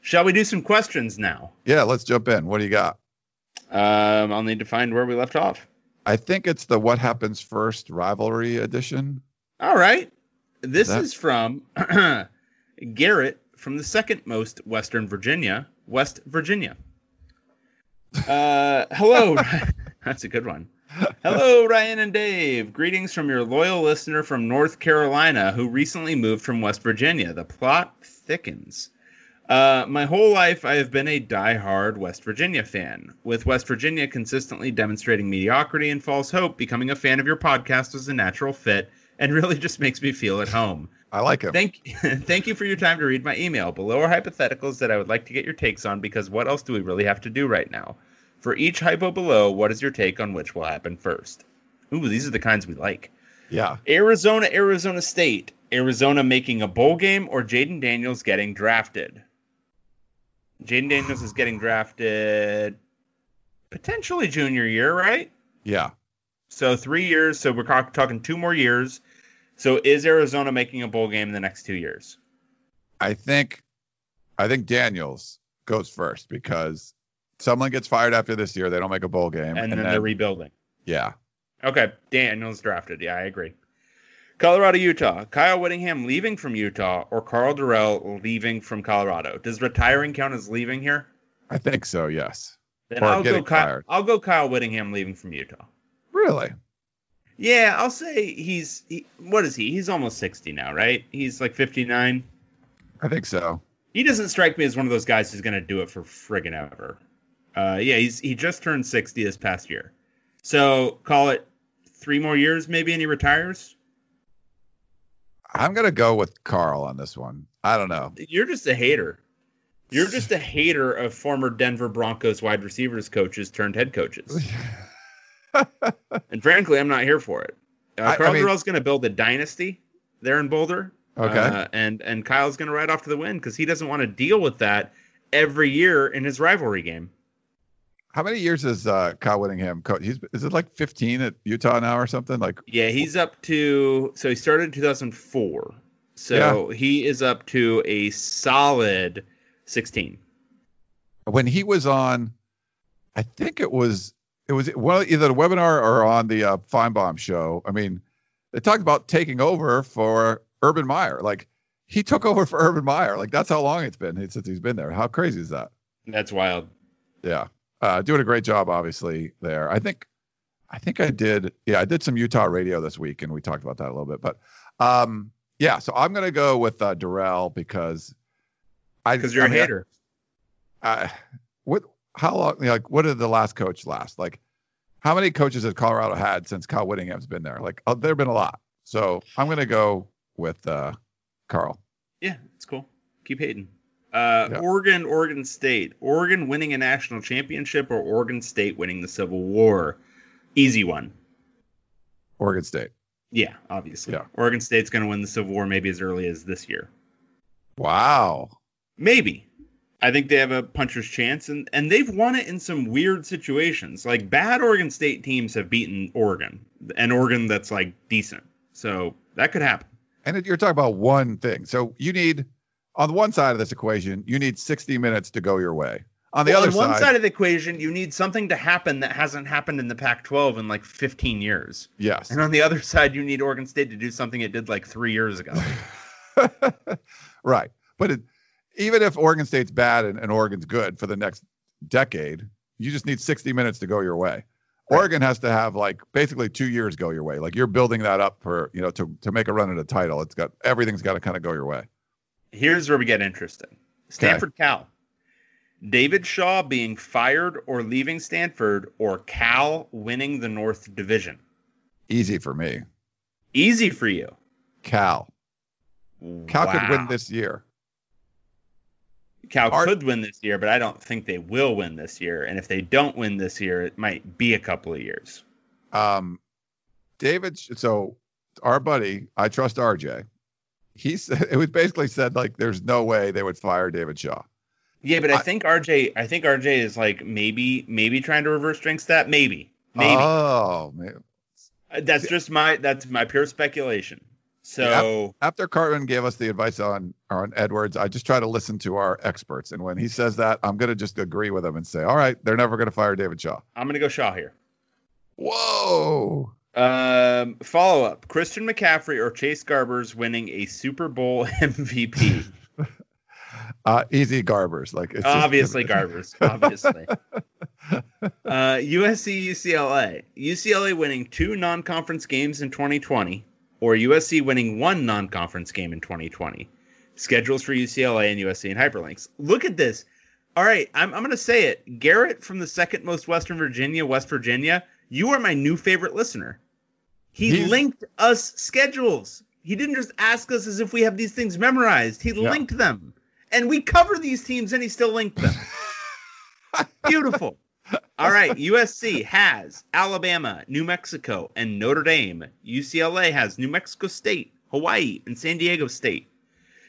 Shall we do some questions now? Yeah, let's jump in. What do you got? Um, I'll need to find where we left off. I think it's the what happens first rivalry edition. All right. This That- is from Garrett from the second most Western Virginia, West Virginia. Uh, hello. That's a good one. Hello, Ryan and Dave. Greetings from your loyal listener from North Carolina who recently moved from West Virginia. The plot thickens. Uh, my whole life, I have been a die-hard West Virginia fan. With West Virginia consistently demonstrating mediocrity and false hope, becoming a fan of your podcast was a natural fit and really just makes me feel at home. I like it. Thank, thank you for your time to read my email. Below are hypotheticals that I would like to get your takes on because what else do we really have to do right now? For each hypo below, what is your take on which will happen first? Ooh, these are the kinds we like. yeah, Arizona, Arizona State. Arizona making a bowl game or Jayden Daniels getting drafted? Jayden Daniels is getting drafted potentially junior year, right? yeah. So three years. So we're talking two more years. So is Arizona making a bowl game in the next two years? I think I think Daniels goes first because someone gets fired after this year, they don't make a bowl game, And, then, they're rebuilding. yeah, Okay, Daniels drafted. Yeah, I agree. Colorado, Utah. Kyle Whittingham leaving from Utah or Karl Dorrell leaving from Colorado. Does retiring count as leaving here? I think so. Yes. Then Or I'll go. Kyle. I'll go. Kyle Whittingham leaving from Utah. Really? Yeah, I'll say he's. He, what is he? He's almost sixty now, right? He's like fifty nine. I think so. He doesn't strike me as one of those guys who's going to do it for friggin' ever. Uh, yeah, he's he just turned sixty this past year, so call it three more years maybe, and he retires. I'm gonna go with Karl on this one. I don't know. You're just a hater. You're just a hater of former Denver Broncos wide receivers coaches turned head coaches. and frankly, I'm not here for it. Uh, I- I Karl mean- going to build a dynasty there in Boulder. Okay. Uh, and and Kyle's going to ride off to the wind because he doesn't want to deal with that every year in his rivalry game. How many years is uh, Kyle Whittingham coach? He's is it like 15 at Utah now or something? Like Yeah, he's up to so he started in 2004. So he is up to a solid 16. when he was on, I think it was it was well either the webinar or on the uh, Finebaum show. I mean, they talked about taking over for Urban Meyer. Like he took over for Urban Meyer. Like that's how long it's been since he's been there. How crazy is that? That's wild. Yeah, uh, doing a great job, obviously there. I think, I think I did. Yeah, I did some Utah radio this week, and we talked about that a little bit. But um, yeah, so I'm gonna go with uh, Dorrell because I Because you're I a mean, hater. uh, what how long like what did the last coach last like how many coaches has colorado had since kyle whittingham's been there like uh, there have been a lot so i'm going to go with uh karl Yeah, it's cool. Keep hating. Uh, Yeah. Oregon, Oregon State. Oregon winning a national championship or Oregon State winning the Civil War? Easy one. oregon state Yeah, obviously. Yeah. Oregon State's going to win the Civil War maybe as early as this year. wow Maybe. I think they have a puncher's chance, and, and they've won it in some weird situations. Like bad Oregon State teams have beaten Oregon, an Oregon that's like decent. So that could happen. and you're talking about one thing so you need on the one side of this equation you need 60 minutes to go your way. On the Well, other on one side, side of the equation, you need something to happen that hasn't happened in the Pac-12 in like 15 years. yes. And on the other side, you need Oregon State to do something it did like three years ago. right. But it, even if oregon state's bad and, and oregon's good for the next decade you just need 60 minutes to go your way. Right. oregon has to have like basically two years go your way. Like you're building that up for you know to, to make a run at a title. It's got everything's got to kind of go your way Here's where we get interesting. Stanford Cal. David Shaw being fired or leaving Stanford or Cal winning the North Division. easy for me Easy for you. cal cal could win this year Cal could win this year, but I don't think they will win this year. And if they don't win this year, it might be a couple of years. um david so our buddy i trust rj he said it was basically said like there's no way they would fire david shaw Yeah, but I, I- think RJ. I think RJ is like maybe, maybe trying to reverse jinx that. Maybe, maybe. oh man Uh, that's just my. That's my pure speculation. So after Cartman gave us the advice on on Edwards, I just try to listen to our experts, and when he says that, I'm gonna just agree with him and say, all right, they're never gonna fire David Shaw. I'm gonna go Shaw here. Whoa. Um, follow up: Christian McCaffrey or Chase Garbers winning a Super Bowl MVP. Uh, easy Garbers, like it's just- obviously, Garbers. Obviously. Uh, USC UCLA. UCLA winning two non-conference games in 2020, or USC winning one non-conference game in 2020. Schedules for UCLA and USC and hyperlinks. Look at this. All right, I'm, I'm going to say it. Garrett from the second most Western Virginia, West Virginia, you are my new favorite listener. He He's- linked us schedules. He didn't just ask us as if we have these things memorized. He Yeah. linked them. And we cover these teams and he still linked them. Beautiful. All right, USC has Alabama, New Mexico, and Notre Dame. UCLA has New Mexico State, Hawaii, and San Diego State.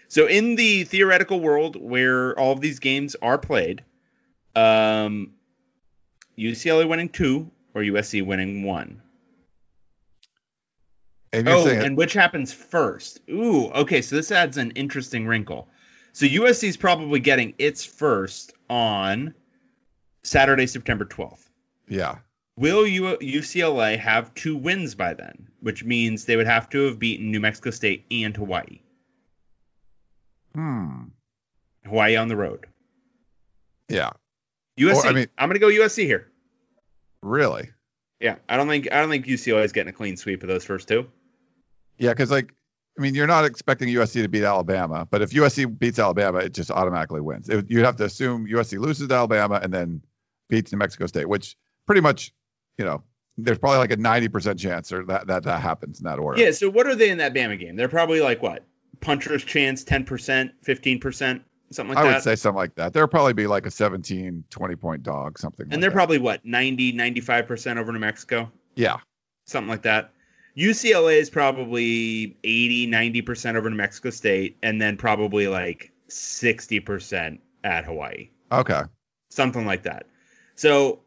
So in the theoretical world where all of these games are played, um, UCLA winning two or USC winning one. And Oh, saying and which happens first? Ooh, okay, so this adds an interesting wrinkle. So USC is probably getting its first on Saturday, September 12th. yeah, Will U- UCLA have two wins by then? Which means they would have to have beaten New Mexico State and Hawaii. hmm, Hawaii on the road. yeah, USC. I mean- I'm gonna go USC here. really, Yeah, I don't think I don't think UCLA is getting a clean sweep of those first two. Yeah, because like. I mean, you're not expecting USC to beat Alabama, but if USC beats Alabama, it just automatically wins. It, you'd have to assume USC loses to Alabama and then beats New Mexico State, which pretty much, you know, there's probably like a 90% chance or that, that that happens in that order. Yeah. So what are they in that Bama game? They're probably like what? Puncher's chance, ten percent, fifteen percent, something like I that. I would say something like that. There'll probably be like a 17, 20 point dog, something like and they're that. probably what 90 95 percent over New Mexico, yeah. something like that. UCLA is probably 80 90 percent over New Mexico State, and then probably like 60 percent at Hawaii. Okay. something like that. So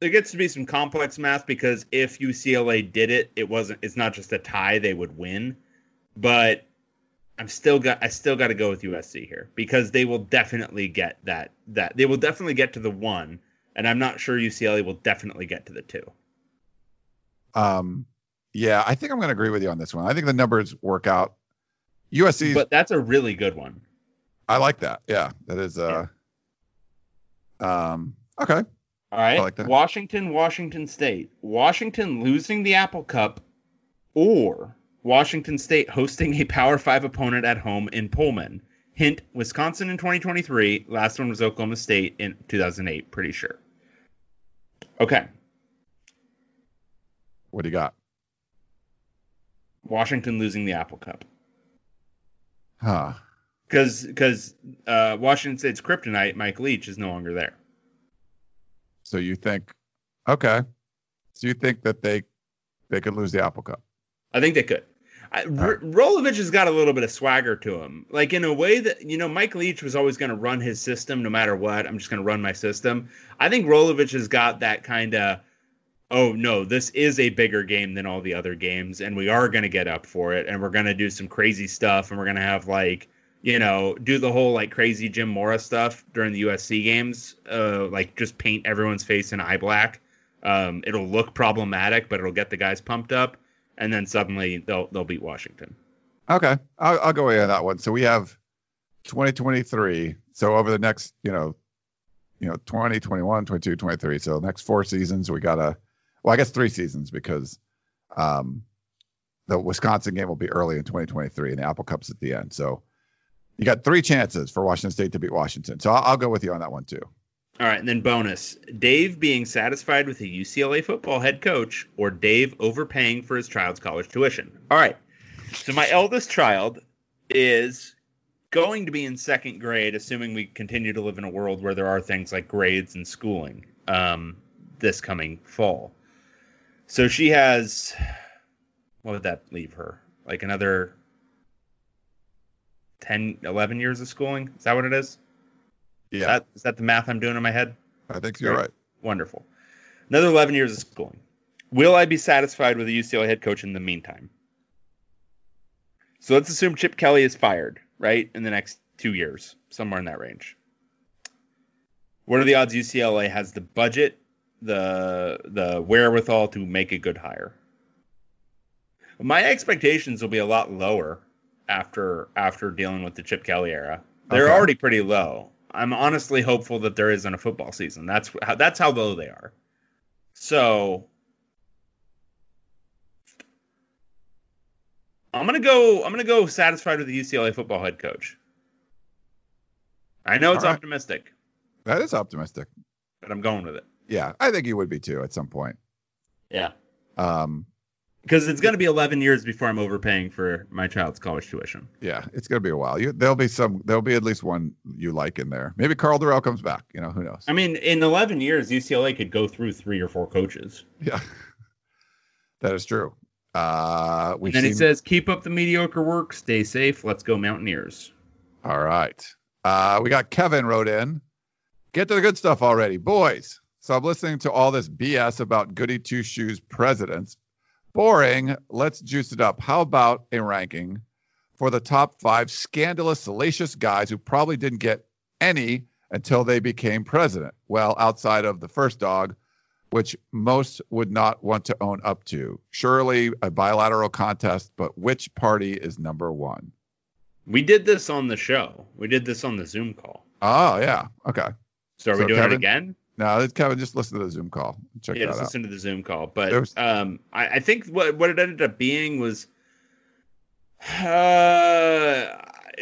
there gets to be some complex math because if UCLA did it, it wasn't. It's not just a tie; they would win. But I'm still got. I still got to go with USC here because they will definitely get that. That they will definitely get to the one, and I'm not sure UCLA will definitely get to the two. Um, yeah, I think I'm going to agree with you on this one. I think the numbers work out. USC, But that's a really good one. I like that. Yeah, that is. Uh, um, okay. All right. Like. Washington, Washington State. Washington losing the Apple Cup or Washington State hosting a Power 5 opponent at home in Pullman. Hint Wisconsin in 2023. Last one was Oklahoma State in 2008, pretty sure. Okay. What do you got? Washington losing the Apple Cup. Huh. Because because uh, Washington State's kryptonite, Mike Leach, is no longer there. So you think, okay. So you think that they they could lose the Apple Cup? I think they could. I, R- Rolovich has got a little bit of swagger to him, like in a way that you know Mike Leach was always going to run his system no matter what. I'm just going to run my system. I think Rolovich has got that kind of, oh no, this is a bigger game than all the other games, and we are going to get up for it, and we're going to do some crazy stuff, and we're going to have like you know do the whole like crazy Jim Mora stuff during the USC games, uh, like just paint everyone's face in eye black. Um, it'll look problematic, but it'll get the guys pumped up and then suddenly they'll they'll beat Washington. Okay, I'll, I'll go away on that one. So we have 2023. So over the next, you know, you know, 20, 21, 22, 23. So next four seasons, we got to, well, I guess three seasons because um, the Wisconsin game will be early in 2023 and the Apple Cup's at the end. So you got three chances for Washington State to beat Washington. So I'll, I'll go with you on that one too. All right, and then bonus: Dave being satisfied with a UCLA football head coach, or Dave overpaying for his child's college tuition. All right, so my eldest child is going to be in second grade, assuming we continue to live in a world where there are things like grades and schooling um, this coming fall. So she has, what would that leave her? Like another 10, 11 years of schooling? Is that what it is? Is Yeah, that, is that the math I'm doing in my head? I think you're right. Wonderful. Another 11 years of schooling. Will I be satisfied with a UCLA head coach in the meantime? So let's assume Chip Kelly is fired, right, in the next two years, somewhere in that range. What are the odds UCLA has the budget, the the wherewithal to make a good hire? My expectations will be a lot lower after after dealing with the Chip Kelly era. They're Okay. already pretty low. I'm honestly hopeful that there isn't a football season. That's how, that's how low they are. So I'm gonna go. I'm gonna go satisfied with the UCLA football head coach. I know it's right. optimistic, That is optimistic. but I'm going with it. Yeah, I think you would be too at some point. Yeah, Um, because it's gonna be 11 years before I'm overpaying for my child's college tuition. yeah, it's gonna be a while. You, there'll be some. There'll be at least one you like in there. Maybe Karl Dorrell comes back. You know, who knows? I mean, in 11 years, UCLA could go through three or four coaches. Yeah, that is true. Uh, and then he says, "Keep up the mediocre work. Stay safe. Let's go Mountaineers." All right. Uh, we got Kevin wrote in. Get to the good stuff already, boys. So I'm listening to all this BS about Goody Two Shoes presidents. Boring. Let's juice it up. How about a ranking for the top five scandalous, salacious guys who probably didn't get any until they became president? Well, outside of the first dog, which most would not want to own up to. Surely a bilateral contest, but which party is number one? We did this on the show. We did this on the Zoom call. Oh, yeah. Okay. So are So we doing Kevin- it again? No, Kevin, just listen to the Zoom call. Check yeah, just out. listen to the Zoom call. But was- um, I, I think what what it ended up being was, uh,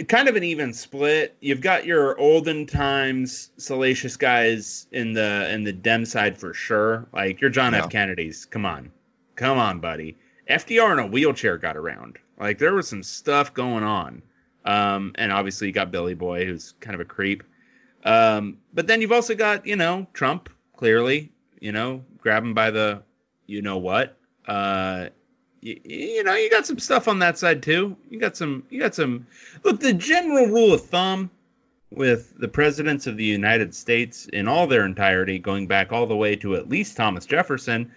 kind of an even split. You've got your olden times salacious guys in the in the Dem side for sure. Like your John Yeah. F. Kennedys. Come on, come on, buddy. FDR in a wheelchair got around. Like there was some stuff going on. Um, and obviously you got Billy Boy, who's kind of a creep. Um, but then you've also got you know Trump clearly, you know, grab him by the you know what. Uh, you, you know, you got some stuff on that side too. You got some, you got some. Look, the general rule of thumb with the presidents of the United States in all their entirety, going back all the way to at least Thomas Jefferson,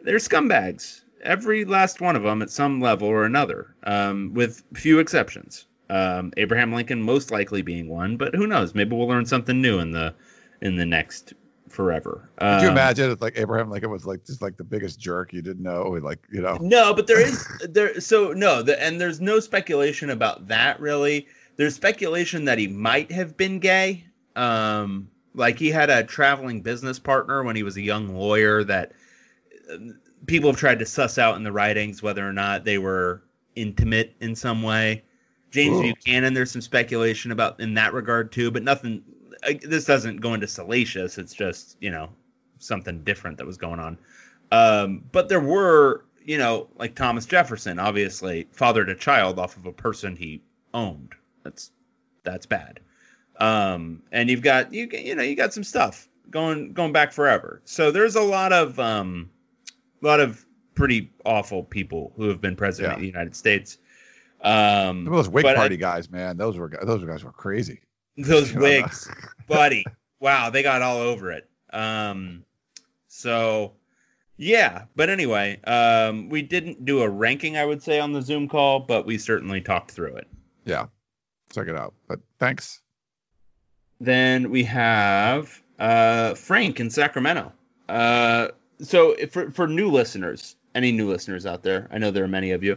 they're scumbags. Every last one of them at some level or another, um, with few exceptions. Um, Abraham Lincoln most likely being one, but who knows? Maybe we'll learn something new in the in the next forever. Could you Um, imagine if like Abraham Lincoln was like just like the biggest jerk you didn't know? Like, you know. No, but there is there. So no, the, and there's no speculation about that really. There's speculation that he might have been gay. Um, like he had a traveling business partner when he was a young lawyer that um, people have tried to suss out in the writings whether or not they were intimate in some way. James Ooh. Buchanan, there's some speculation about in that regard too, but nothing. This doesn't go into salacious. It's just you know something different that was going on. Um, but there were, you know, like Thomas Jefferson, obviously fathered a child off of a person he owned. That's that's bad. Um, and you've got you you know you got some stuff going going back forever. So there's a lot of um, a lot of pretty awful people who have been president Yeah. of the United States. Um, those Whig but I- Party guys, man, those were those guys were crazy. those wigs, buddy. Wow, they got all over it. Um, so yeah, but anyway, um, we didn't do a ranking, I would say, on the Zoom call, but we certainly talked through it. Yeah, check it out. But thanks. Then we have uh, Frank in Sacramento. Uh, so if- for for new listeners, any new listeners out there, I know there are many of you.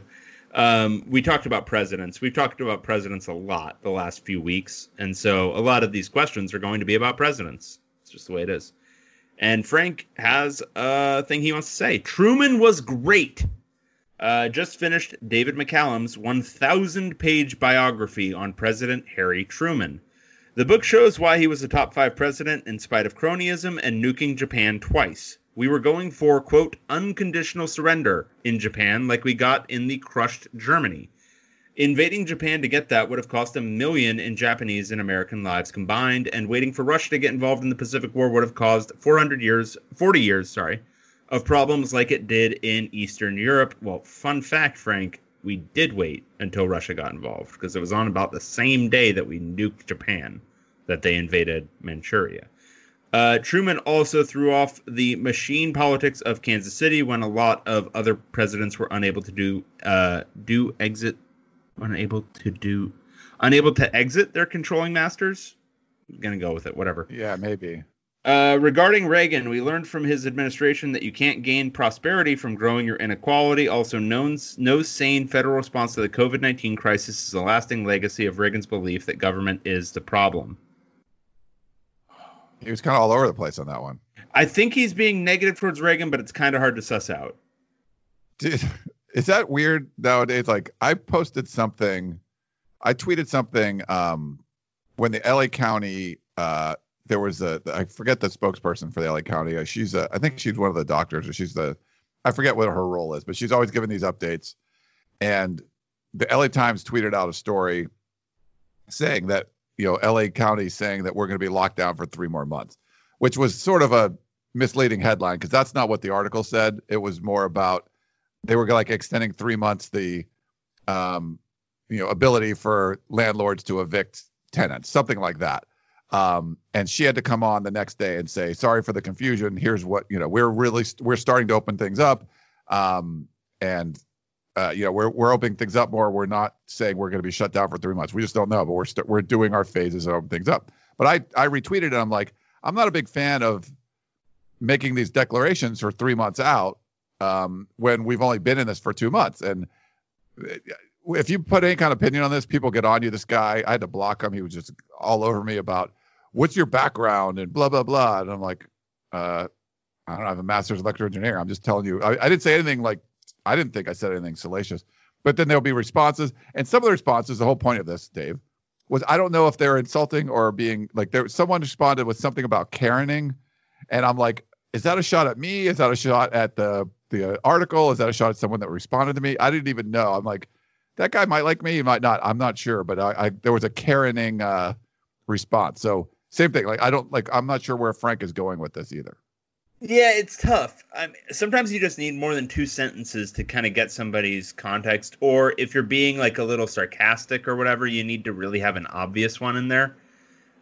Um, we talked about presidents. We've talked about presidents a lot the last few weeks, and so a lot of these questions are going to be about presidents. It's just the way it is. And Frank has a thing he wants to say. Truman was great. Uh, just finished David McCullough's 1,000 page biography on President Harry Truman. The book shows why he was a top five president in spite of cronyism and nuking Japan twice. We were going for, quote, unconditional surrender in Japan like we got in the crushed Germany. Invading Japan to get that would have cost a million in Japanese and American lives combined, and waiting for Russia to get involved in the Pacific War would have caused 400 years, 40 years, sorry, of problems like it did in Eastern Europe. Well, fun fact, Frank, we did wait until Russia got involved because it was on about the same day that we nuked Japan that they invaded Manchuria. Uh, Truman also threw off the machine politics of Kansas City when a lot of other presidents were unable to do uh, do exit, unable to do, unable to exit their controlling masters. I'm gonna go with it, whatever. Yeah, maybe. Uh, regarding Reagan, we learned from his administration that you can't gain prosperity from growing your inequality. Also, known, no sane federal response to the COVID 19 crisis is a lasting legacy of Reagan's belief that government is the problem. He was kind of all over the place on that one. I think he's being negative towards Reagan, but it's kind of hard to suss out. Dude, is that weird nowadays? Like I posted something, I tweeted something um, when the LA County uh, there was a I forget the spokesperson for the LA County. Uh, she's a, I think she's one of the doctors or she's the I forget what her role is, but she's always giving these updates. And the LA Times tweeted out a story saying that you know LA County saying that we're going to be locked down for three more months, which was sort of a misleading headline because that's not what the article said. It was more about they were like extending three months the um, you know ability for landlords to evict tenants, something like that. Um, and she had to come on the next day and say, "Sorry for the confusion. Here's what you know. We're really we're starting to open things up, um, and uh, you know we're we're opening things up more. We're not saying we're going to be shut down for three months. We just don't know, but we're we st- we're doing our phases and open things up. But I I retweeted it. I'm like, I'm not a big fan of making these declarations for three months out um, when we've only been in this for two months. And uh, if you put any kind of opinion on this, people get on you. This guy, I had to block him. He was just all over me about what's your background and blah blah blah. And I'm like, uh, I don't know. I have a master's electrical engineer. I'm just telling you. I, I didn't say anything like I didn't think I said anything salacious. But then there'll be responses, and some of the responses. The whole point of this, Dave, was I don't know if they're insulting or being like there someone responded with something about Karening, and I'm like, is that a shot at me? Is that a shot at the the article? Is that a shot at someone that responded to me? I didn't even know. I'm like, that guy might like me, he might not. I'm not sure, but I, I there was a Karening uh, response. So same thing. Like I don't like. I'm not sure where Frank is going with this either. Yeah, it's tough. I mean, sometimes you just need more than two sentences to kind of get somebody's context, or if you're being like a little sarcastic or whatever, you need to really have an obvious one in there.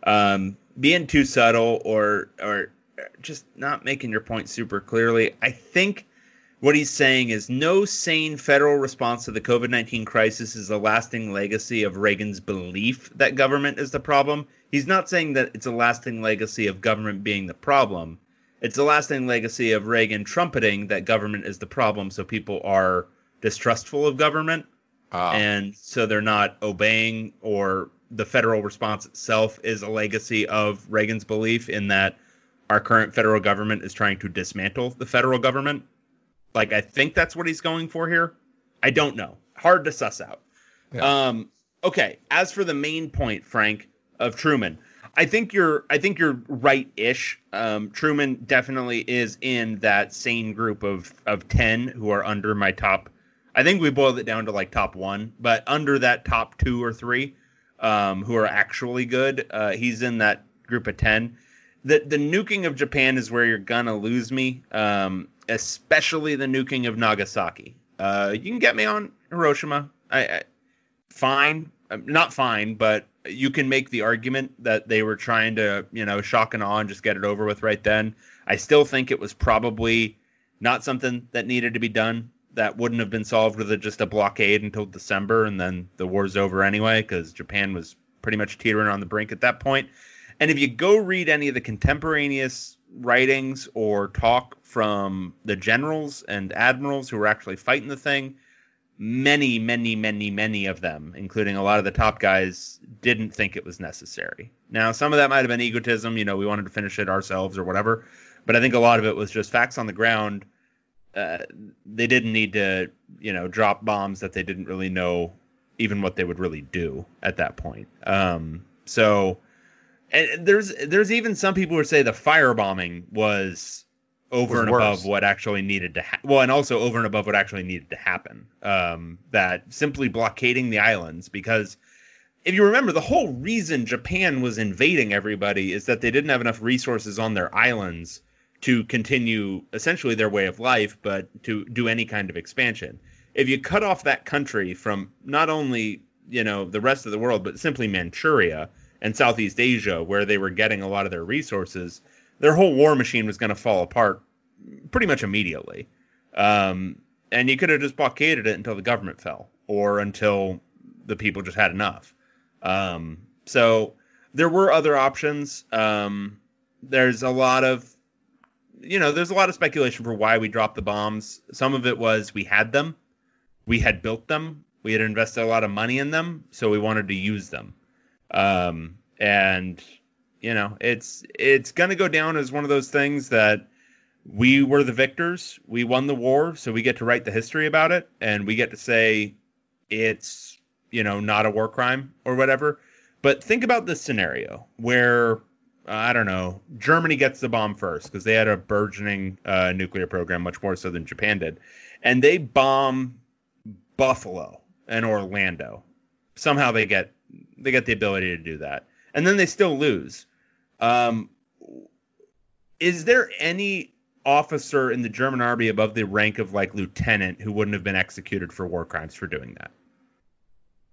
Um, being too subtle or or just not making your point super clearly. I think what he's saying is no sane federal response to the COVID 19 crisis is a lasting legacy of Reagan's belief that government is the problem. He's not saying that it's a lasting legacy of government being the problem it's the lasting legacy of Reagan trumpeting that government is the problem, so people are distrustful of government, Uh, and so they're not obeying. Or the federal response itself is a legacy of Reagan's belief in that our current federal government is trying to dismantle the federal government. Like I think that's what he's going for here. I don't know. Hard to suss out. Yeah. Um, okay. As for the main point, Frank, of Truman, I think you're I think you're right-ish. Um, Truman definitely is in that sane group of of ten who are under my top. I think we boiled it down to like top one, but under that top two or three, um, who are actually good. Uh, he's in that group of ten. The the nuking of Japan is where you're gonna lose me, um, especially the nuking of Nagasaki. Uh, you can get me on Hiroshima. I, I fine, Um, not fine, but you can make the argument that they were trying to, you know, shock and awe and just get it over with right then. I still think it was probably not something that needed to be done. That wouldn't have been solved with a, just a blockade until December, and then the war's over anyway, because Japan was pretty much teetering on the brink at that point. And if you go read any of the contemporaneous writings or talk from the generals and admirals who were actually fighting the thing, many, many, many, many of them, including a lot of the top guys, didn't think it was necessary. Now, some of that might have been egotism, you know, we wanted to finish it ourselves or whatever, but I think a lot of it was just facts on the ground. Uh, they didn't need to, you know, drop bombs that they didn't really know even what they would really do at that point. Um, so, and there's there's even some people who say the firebombing was over and worse. above what actually needed to ha- well and also over and above what actually needed to happen um, that simply blockading the islands because if you remember the whole reason japan was invading everybody is that they didn't have enough resources on their islands to continue essentially their way of life but to do any kind of expansion if you cut off that country from not only you know the rest of the world but simply manchuria and southeast asia where they were getting a lot of their resources their whole war machine was going to fall apart pretty much immediately. Um, and you could have just blockaded it until the government fell or until the people just had enough. Um, so there were other options. Um, there's a lot of, you know, there's a lot of speculation for why we dropped the bombs. Some of it was we had them, we had built them, we had invested a lot of money in them, so we wanted to use them. Um, and you know, it's it's going to go down as one of those things that we were the victors. We won the war, so we get to write the history about it, and we get to say it's you know not a war crime or whatever. But think about this scenario where I don't know Germany gets the bomb first because they had a burgeoning uh, nuclear program, much more so than Japan did, and they bomb Buffalo and Orlando. Somehow they get they get the ability to do that, and then they still lose. Um, is there any officer in the German army above the rank of like lieutenant who wouldn't have been executed for war crimes for doing that?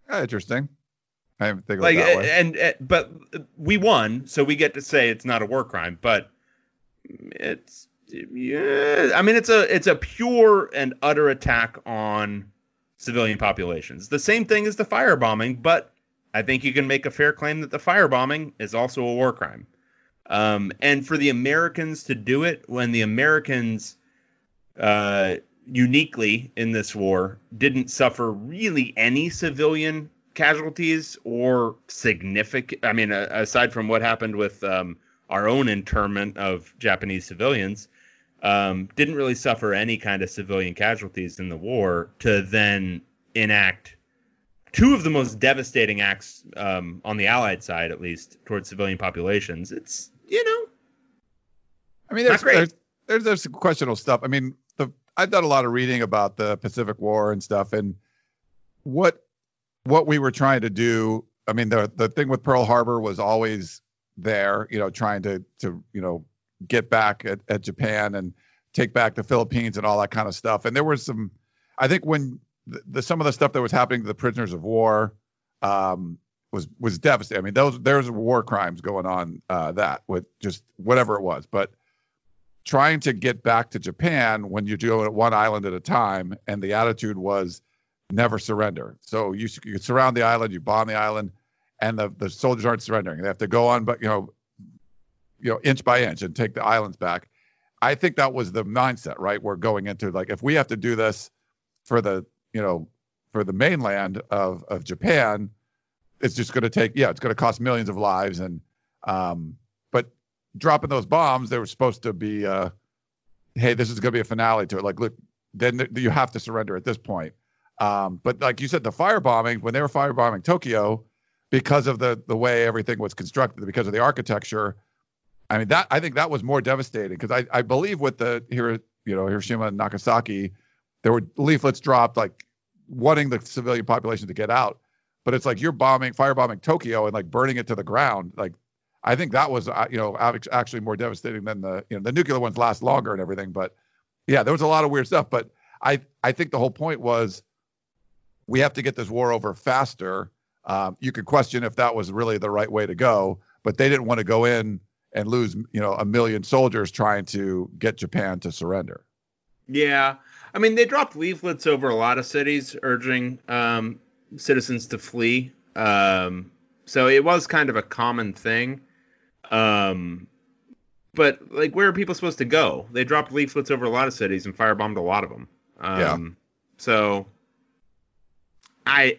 Yeah, interesting. I didn't think Like, that way. and, and but we won, so we get to say it's not a war crime, but it's yeah. I mean, it's a it's a pure and utter attack on civilian populations. The same thing as the firebombing, but I think you can make a fair claim that the firebombing is also a war crime. Um, and for the Americans to do it when the Americans, uh, uniquely in this war, didn't suffer really any civilian casualties or significant. I mean, uh, aside from what happened with um, our own internment of Japanese civilians, um, didn't really suffer any kind of civilian casualties in the war to then enact two of the most devastating acts um, on the Allied side, at least towards civilian populations. It's you know, I mean, there's there's, there's there's questionable stuff. I mean, the I've done a lot of reading about the Pacific War and stuff, and what what we were trying to do. I mean, the the thing with Pearl Harbor was always there. You know, trying to to you know get back at, at Japan and take back the Philippines and all that kind of stuff. And there was some, I think when the, the some of the stuff that was happening to the prisoners of war um, was was devastating. I mean, those there's war crimes going on uh, that with just whatever it was, but trying to get back to Japan when you do it one island at a time, and the attitude was never surrender. So you, you surround the island, you bomb the island, and the, the soldiers aren't surrendering. They have to go on, but you know, you know, inch by inch and take the islands back. I think that was the mindset, right? We're going into like if we have to do this for the, you know, for the mainland of of Japan, it's just going to take, yeah, it's going to cost millions of lives, and um, but dropping those bombs, they were supposed to be, uh, hey, this is going to be a finale to it. Like, look, then th- you have to surrender at this point. Um, but like you said, the firebombing when they were firebombing Tokyo, because of the the way everything was constructed, because of the architecture, I mean that I think that was more devastating because I I believe with the here you know Hiroshima and Nagasaki, there were leaflets dropped like wanting the civilian population to get out, but it's like you're bombing firebombing Tokyo and like burning it to the ground like. I think that was, uh, you know, actually more devastating than the, you know, the nuclear ones last longer and everything. But yeah, there was a lot of weird stuff. But I, I think the whole point was we have to get this war over faster. Um, you could question if that was really the right way to go, but they didn't want to go in and lose, you know, a million soldiers trying to get Japan to surrender. Yeah, I mean they dropped leaflets over a lot of cities urging um, citizens to flee. Um, so it was kind of a common thing. Um, but like, where are people supposed to go? They dropped leaflets over a lot of cities and firebombed a lot of them. Um, Yeah. So I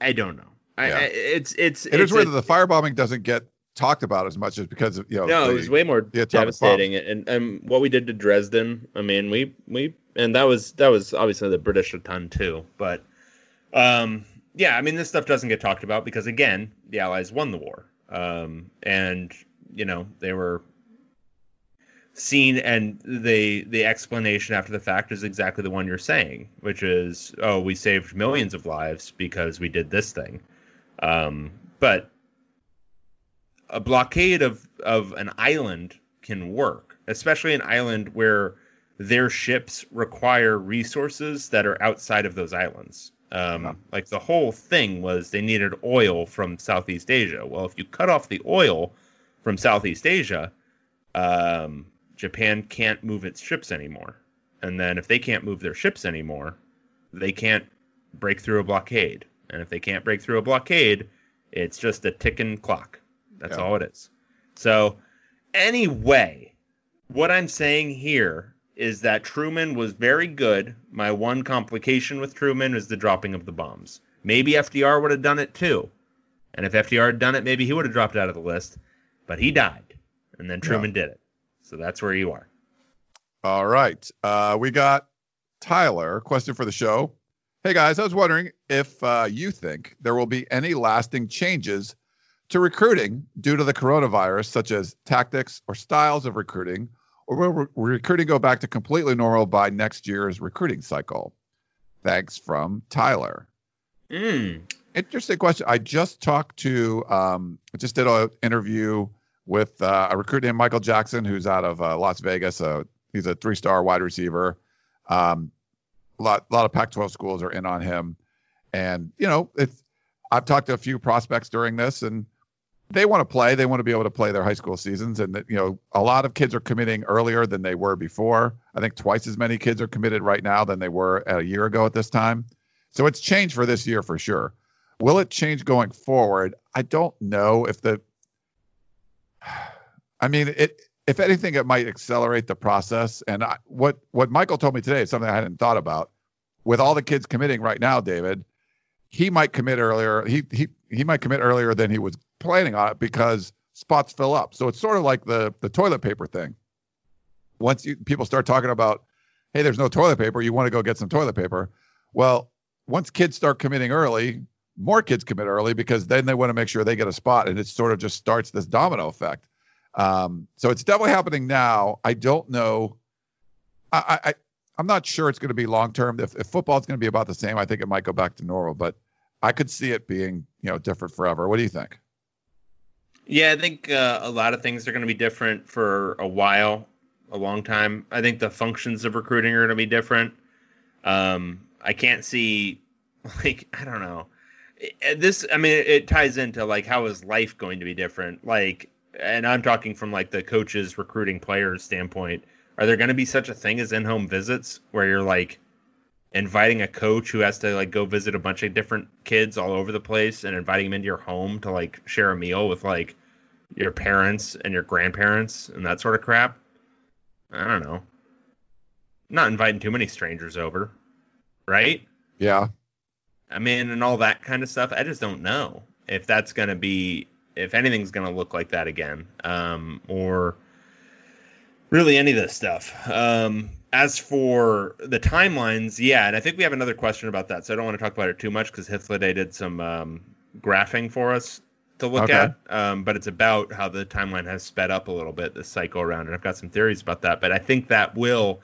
I don't know. I, Yeah. I it's it's It is it's weird a- that the firebombing doesn't get talked about as much as because of, you know, No, the- it was way more devastating. And and what we did to Dresden, I mean, we we and that was that was obviously the British a ton too. but um, yeah, I mean, this stuff doesn't get talked about because again, the Allies won the war, um, and you know they were seen, and the the explanation after the fact is exactly the one you're saying, which is, oh, we saved millions of lives because we did this thing, um, but a blockade of of an island can work, especially an island where their ships require resources that are outside of those islands. Um. Like the whole thing was they needed oil from Southeast Asia. Well, if you cut off the oil from Southeast Asia, um, Japan can't move its ships anymore. And then if they can't move their ships anymore, they can't break through a blockade. And if they can't break through a blockade, it's just a ticking clock. That's Yeah. all it is. So, anyway, what I'm saying here is that Truman was very good. My one complication with Truman is the dropping of the bombs. Maybe FDR would have done it too. And if FDR had done it, maybe he would have dropped out of the list. But he died. And then Truman did it. So that's where you are. All right. Uh, we got Tyler. Question for the show. Hey guys, I was wondering if uh, you think there will be any lasting changes to recruiting due to the coronavirus, such as tactics or styles of recruiting, or will re- recruiting go back to completely normal by next year's recruiting cycle? Thanks from Tyler. Mm. Interesting question. I just talked to, um, I just did an interview with uh, a recruit named Michael Jackson, who's out of uh, Las Vegas. Uh, he's a three-star wide receiver. Um, a lot, a lot of Pac-12 schools are in on him, and you know, it's. I've talked to a few prospects during this, and they want to play. They want to be able to play their high school seasons, and you know, a lot of kids are committing earlier than they were before. I think twice as many kids are committed right now than they were a year ago at this time. So it's changed for this year for sure. Will it change going forward? I don't know if the I mean it if anything it might accelerate the process and I, what what Michael told me today is something I hadn't thought about. With all the kids committing right now, David, he might commit earlier. He he he might commit earlier than he was planning on it because spots fill up. So it's sort of like the the toilet paper thing. Once you, people start talking about, hey, there's no toilet paper, you want to go get some toilet paper. Well, once kids start committing early, more kids commit early because then they want to make sure they get a spot, and it sort of just starts this domino effect. Um, so it's definitely happening now. I don't know. I, I I'm not sure it's going to be long term. If, if football is going to be about the same, I think it might go back to normal. But I could see it being you know different forever. What do you think? Yeah, I think uh, a lot of things are going to be different for a while, a long time. I think the functions of recruiting are going to be different. Um, I can't see, like, I don't know. This, I mean, it ties into like how is life going to be different? Like, and I'm talking from like the coaches recruiting players standpoint. Are there going to be such a thing as in-home visits where you're like inviting a coach who has to like go visit a bunch of different kids all over the place and inviting them into your home to like share a meal with like your parents and your grandparents and that sort of crap? I don't know. not inviting too many strangers over, right? Yeah, I mean, and all that kind of stuff. I just don't know if that's going to be, if anything's going to look like that again, um, or really any of this stuff. Um, as for the timelines, yeah, and I think we have another question about that, so I don't want to talk about it too much because Hythloday did some um, graphing for us to look Okay. at, um, but it's about how the timeline has sped up a little bit this cycle around, and I've got some theories about that. But I think that will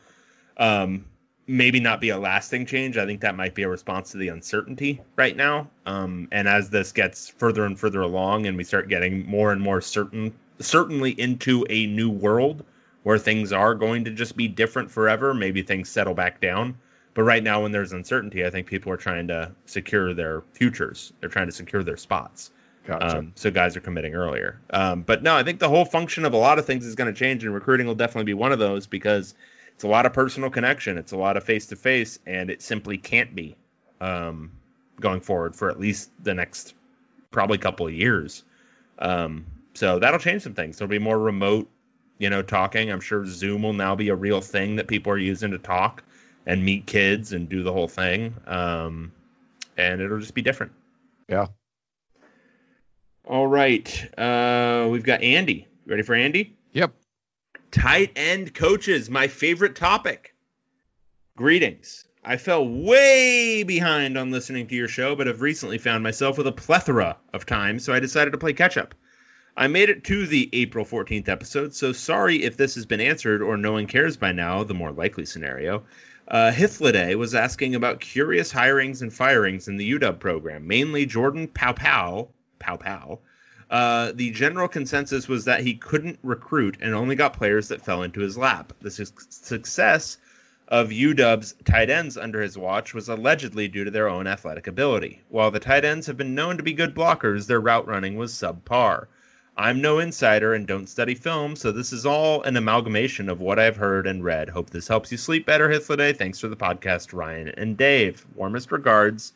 um, maybe not be a lasting change. I think that might be a response to the uncertainty right now. Um, and as this gets further and further along, and we start getting more and more certain, certainly into a new world where things are going to just be different forever, maybe things settle back down. But right now, when there's uncertainty, I think people are trying to secure their futures. They're trying to secure their spots. Gotcha. Um, so guys are committing earlier. Um, but no, I think the whole function of a lot of things is going to change, and recruiting will definitely be one of those because it's a lot of personal connection, it's a lot of face to face, and it simply can't be um, going forward for at least the next probably couple of years. Um, so that'll change some things. There'll be more remote, you know, talking. I'm sure Zoom will now be a real thing that people are using to talk and meet kids and do the whole thing. Um, and it'll just be different. Yeah. All right. Uh, we've got Andy. Ready for Andy? Yep. Tight end coaches, my favorite topic. Greetings. I fell way behind on listening to your show, but have recently found myself with a plethora of time, so I decided to play catch up. I made it to the April 14th episode, so sorry if this has been answered or no one cares by now, the more likely scenario. Uh, Hythloday was asking about curious hirings and firings in the UW program, mainly Jordan Paopao, Paopao. Uh, the general consensus was that he couldn't recruit and only got players that fell into his lap. The su- success of UW's tight ends under his watch was allegedly due to their own athletic ability. While the tight ends have been known to be good blockers, their route running was subpar. I'm no insider and don't study film, so this is all an amalgamation of what I've heard and read. Hope this helps you sleep better, Hythloday. Thanks for the podcast, Ryan and Dave. Warmest regards,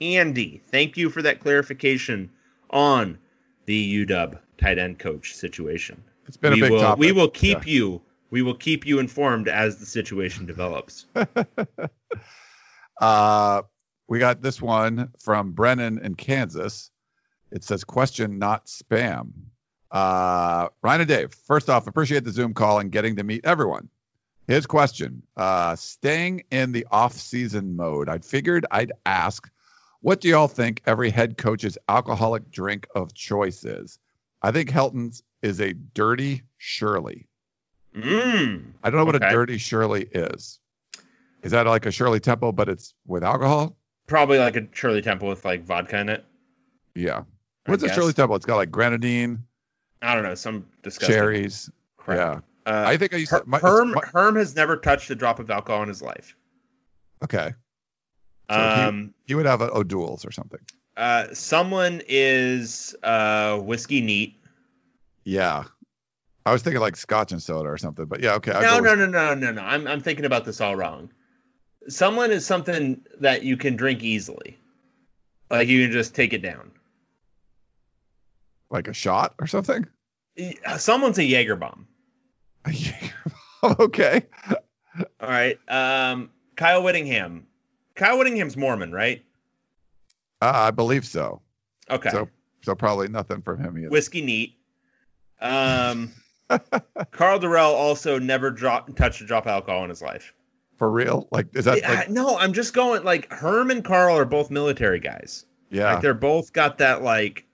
Andy. Thank you for that clarification on the UW tight end coach situation. It's been we a big will, topic. We will keep Yeah. you. We will keep you informed as the situation develops. Uh, we got this one from Brennan in Kansas. It says question, not spam. Uh, Ryan and Dave, first off, appreciate the Zoom call and getting to meet everyone. His question, uh, staying in the off-season mode, I figured I'd ask, what do y'all think every head coach's alcoholic drink of choice is? I think Helton's is a dirty Shirley. Mm. I don't know what a dirty Shirley is. Is that like a Shirley Temple, but it's with alcohol? Probably like a Shirley Temple with like vodka in it. Yeah. What's a. Shirley Temple? It's got like grenadine, I don't know, some disgusting cherries. crap. Yeah. Uh, I think I used Her- to. My, Herm, my- Herm has never touched a drop of alcohol in his life. okay. So he- Um, You would have a O'Doul's or something. uh, someone is uh, whiskey neat. Yeah. I was thinking like scotch and soda or something, but yeah, okay. No, no, no, no, no, no. I'm I'm thinking about this all wrong. Someone is something that you can drink easily, like you can just take it down. Like a shot or something. Someone's a Jaeger bomb. okay. All right. Um, Kyle Whittingham. Kyle Whittingham's Mormon, right? Uh, I believe so. Okay. So, so probably nothing from him either. Whiskey neat. Um, Karl Dorrell also never touched a drop of alcohol in his life. For real? Like, is that Yeah, like? no, I'm just going like Herm and Karl are both military guys. Yeah. Like they're both got that like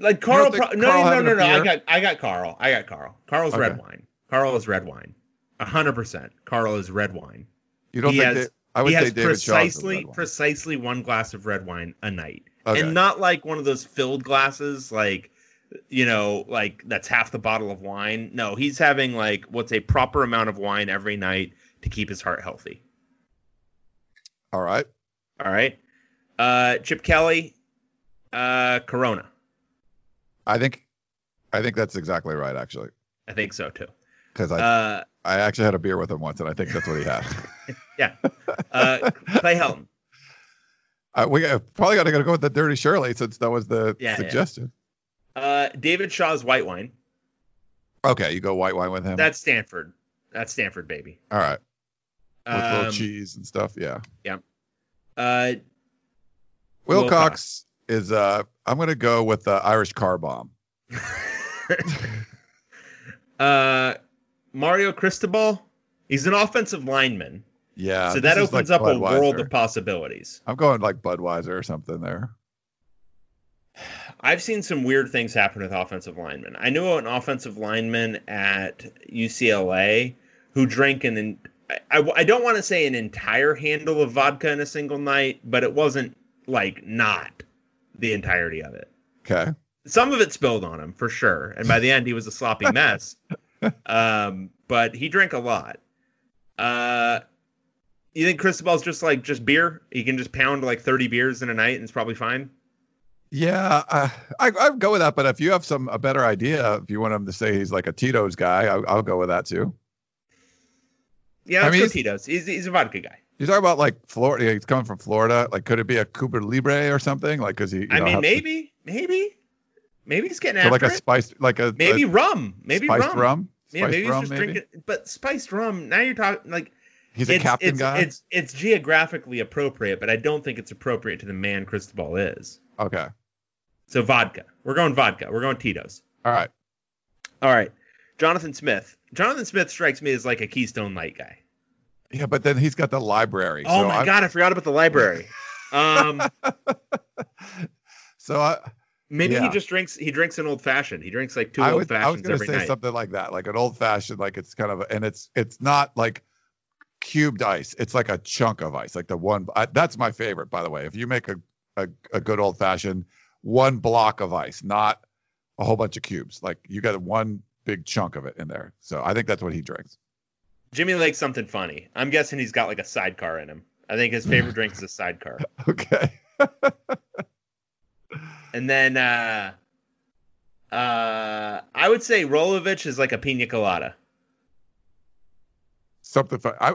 like Karl. Pro- no, Karl no, no, no, no. I got, I got Karl. I got Karl. Karl's red wine. Karl is red wine. A hundred percent. Karl is red wine. you don't he think has- that, I would he say has precisely precisely one glass of red wine a night, Okay. and not like one of those filled glasses, like you know, like that's half the bottle of wine. No, he's having like what's a proper amount of wine every night to keep his heart healthy. All right. All right. Uh, Chip Kelly, uh, Corona. I think I think that's exactly right actually. I think so too. Because I, Uh, I actually had a beer with him once and I think that's what he had. yeah. Uh, Clay Helton. uh, we probably got to go with the Dirty Shirley since that was the Yeah, yeah. suggestion. Uh, David Shaw's white wine. Okay, you go white wine with him. That's Stanford. That's Stanford, baby. all right. With little Um, cheese and stuff. Yeah. uh, Wilcox is uh I'm gonna go with the Irish car bomb. uh, Mario Cristobal. He's an offensive lineman, Yeah. so that opens like up a world of possibilities. I'm going like Budweiser or something there. I've seen some weird things happen with offensive linemen. I knew an offensive lineman at UCLA who drank an. I, I don't want to say an entire handle of vodka in a single night, but it wasn't like not the entirety of it. Okay. Some of it spilled on him for sure, and by the end he was a sloppy mess. Um, but he drank a lot. Uh, you think Cristobal's just like just beer? He can just pound like 30 beers in a night and it's probably fine. Yeah, uh, I I'd go with that. But if you have some a better idea, if you want him to say he's like a Tito's guy, I'll, I'll go with that too. Yeah, I mean, he's- Tito's. He's, he's a vodka guy. You talk about like Florida. He's coming from Florida. Like, could it be a Cuba Libre or something? Like, cause he. I know, mean, maybe, to- maybe, maybe, he's getting so after like a it. spiced, like a maybe a rum, maybe rum. spiced rum. rum. Yeah, Spiced maybe he's just maybe? drinking. But spiced rum. Now you're talking like He's a captain it's, guy. It's it's geographically appropriate, but I don't think it's appropriate to the man Cristobal is. okay. So vodka. We're going vodka. We're going Tito's. All right. All right. Jonathan Smith. Jonathan Smith strikes me as like a Keystone Light guy. Yeah, but then he's got the library. Oh so my I'm- god, I forgot about the library. Um, So I, maybe he just drinks. He drinks an old fashioned. He drinks like two I, old would, I was gonna say night. something like that, like an old fashioned, like it's kind of, and it's it's not like cubed ice. It's like a chunk of ice, like the one. I, that's my favorite, by the way. If you make a, a a good old fashioned, one block of ice, not a whole bunch of cubes. Like you got one big chunk of it in there. So I think that's what he drinks. Jimmy likes something funny. I'm guessing he's got like a sidecar in him. I think his favorite drink is a sidecar. Okay. And then uh uh I would say Rolovich is like a pina colada. Something fun. I,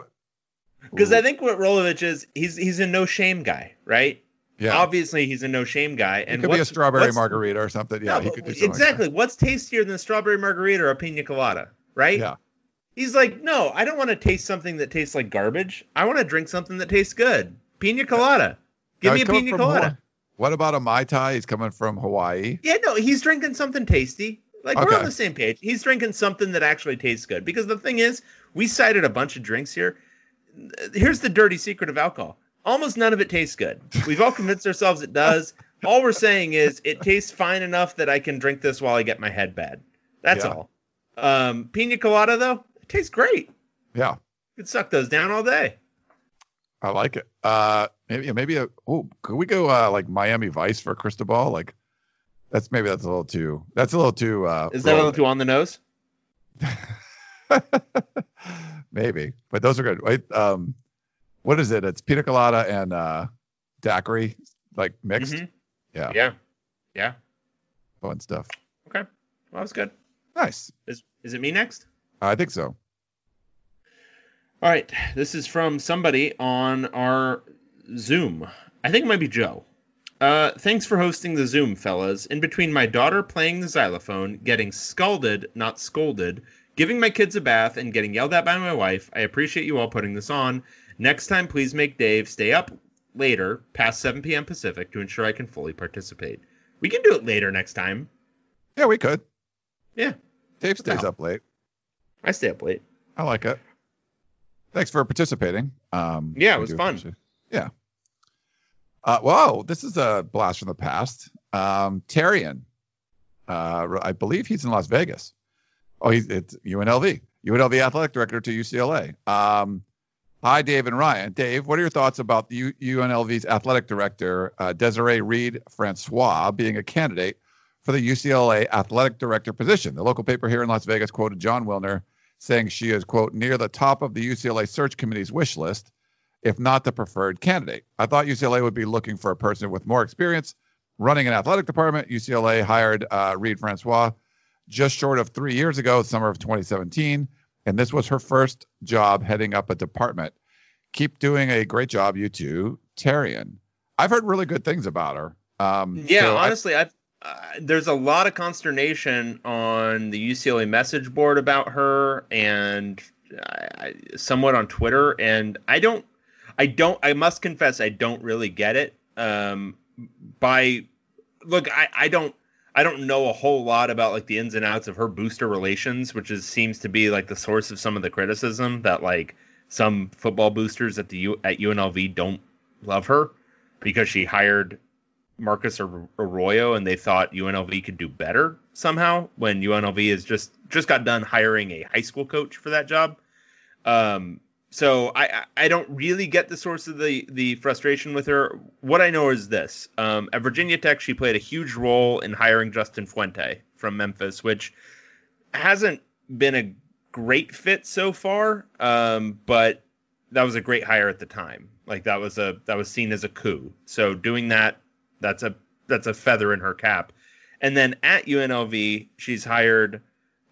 Because I think what Rolovich is, he's he's a no shame guy, right? yeah, Obviously he's a no shame guy. it And could be a strawberry margarita or something. Yeah, No, he but could do something like exactly. What's tastier than a strawberry margarita or a pina colada, right? Yeah. He's like, no, I don't want to taste something that tastes like garbage. I want to drink something that tastes good. Pina colada. Give Now, me a pina colada. What about a mai tai? He's coming from Hawaii. Yeah, no, he's drinking something tasty. Like we're on the same page. He's drinking something that actually tastes good. Because the thing is, we cited a bunch of drinks here. Here's the dirty secret of alcohol. Almost none of it tastes good. We've all convinced ourselves it does. All we're saying is it tastes fine enough that I can drink this while I get my head bad. That's Yeah. all. Um, pina colada though, it tastes great. Yeah. You could suck those down all day. I like it. Uh, maybe maybe a oh, could we go uh like Miami Vice for Cristobal? Like that's maybe that's a little too that's a little too uh Is that a little too on the nose? maybe, but those are good. Wait, um, what is it? It's pina colada and uh daiquiri like mixed. Mhm. Yeah, Yeah. Yeah. fun stuff. Okay. Well, that's good. Nice. Is is it me next? I think so. All right, this is from somebody on our Zoom. I think it might be Joe. Uh, thanks for hosting the Zoom, fellas. In between my daughter playing the xylophone, getting scalded, not scolded, giving my kids a bath, and getting yelled at by my wife, I appreciate you all putting this on. Next time, please make Dave stay up later, past 7 p.m. Pacific, to ensure I can fully participate. We can do it later next time. Yeah, we could. Yeah, Dave stays up late. I stay up late. I like it. Thanks for participating. Um, Yeah, it was fun. appreciate- Yeah. Uh, whoa, this is a blast from the past. Um, Tarian, uh, I believe he's in Las Vegas. Oh, he's it's UNLV, UNLV athletic director to UCLA. Um, hi, Dave and Ryan. Dave, what are your thoughts about the UNLV's athletic director, uh, Desiree Reed Francois, being a candidate for the UCLA athletic director position? The local paper here in Las Vegas quoted Jon Wilner saying she is, quote, near the top of the UCLA search committee's wish list, if not the preferred candidate. I thought UCLA would be looking for a person with more experience running an athletic department. UCLA hired uh, Reed Francois just short of three years ago, summer of 2017, and this was her first job heading up a department. Keep doing a great job, you two. Tarian. I've heard really good things about her. Um, Yeah, so honestly, I, uh, there's a lot of consternation on the UCLA message board about her, and I, somewhat on Twitter. And I don't, I don't, I must confess, I don't really get it. Um, by look, I, I don't, I don't know a whole lot about like the ins and outs of her booster relations, which is seems to be like the source of some of the criticism that like some football boosters at the U, at UNLV don't love her because she hired Marcus Arroyo and they thought UNLV could do better somehow when UNLV has just just got done hiring a high school coach for that job. Um, so I I- don't really get the source of the the frustration with her. What I know is this: um, at Virginia Tech, she played a huge role in hiring Justin Fuente from Memphis, which hasn't been a great fit so far. Um, but that was a great hire at the time. Like that was a that was seen as a coup. So doing that, that's a that's a feather in her cap. And then at UNLV, she's hired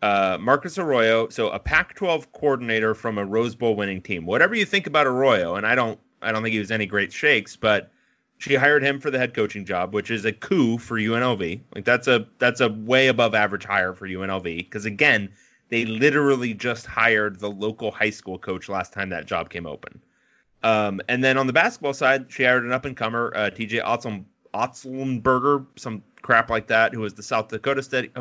uh, Marcus Arroyo, so a Pac-12 coordinator from a Rose Bowl winning team. Whatever you think about Arroyo, and I don't I don't think he was any great shakes, but she hired him for the head coaching job, which is a coup for UNLV. Like that's a that's a way above average hire for UNLV because again, they literally just hired the local high school coach last time that job came open. Um, and then on the basketball side, she hired an up and comer, uh, TJ Otzel, Otzelberger, some crap like that, who was the South Dakota State,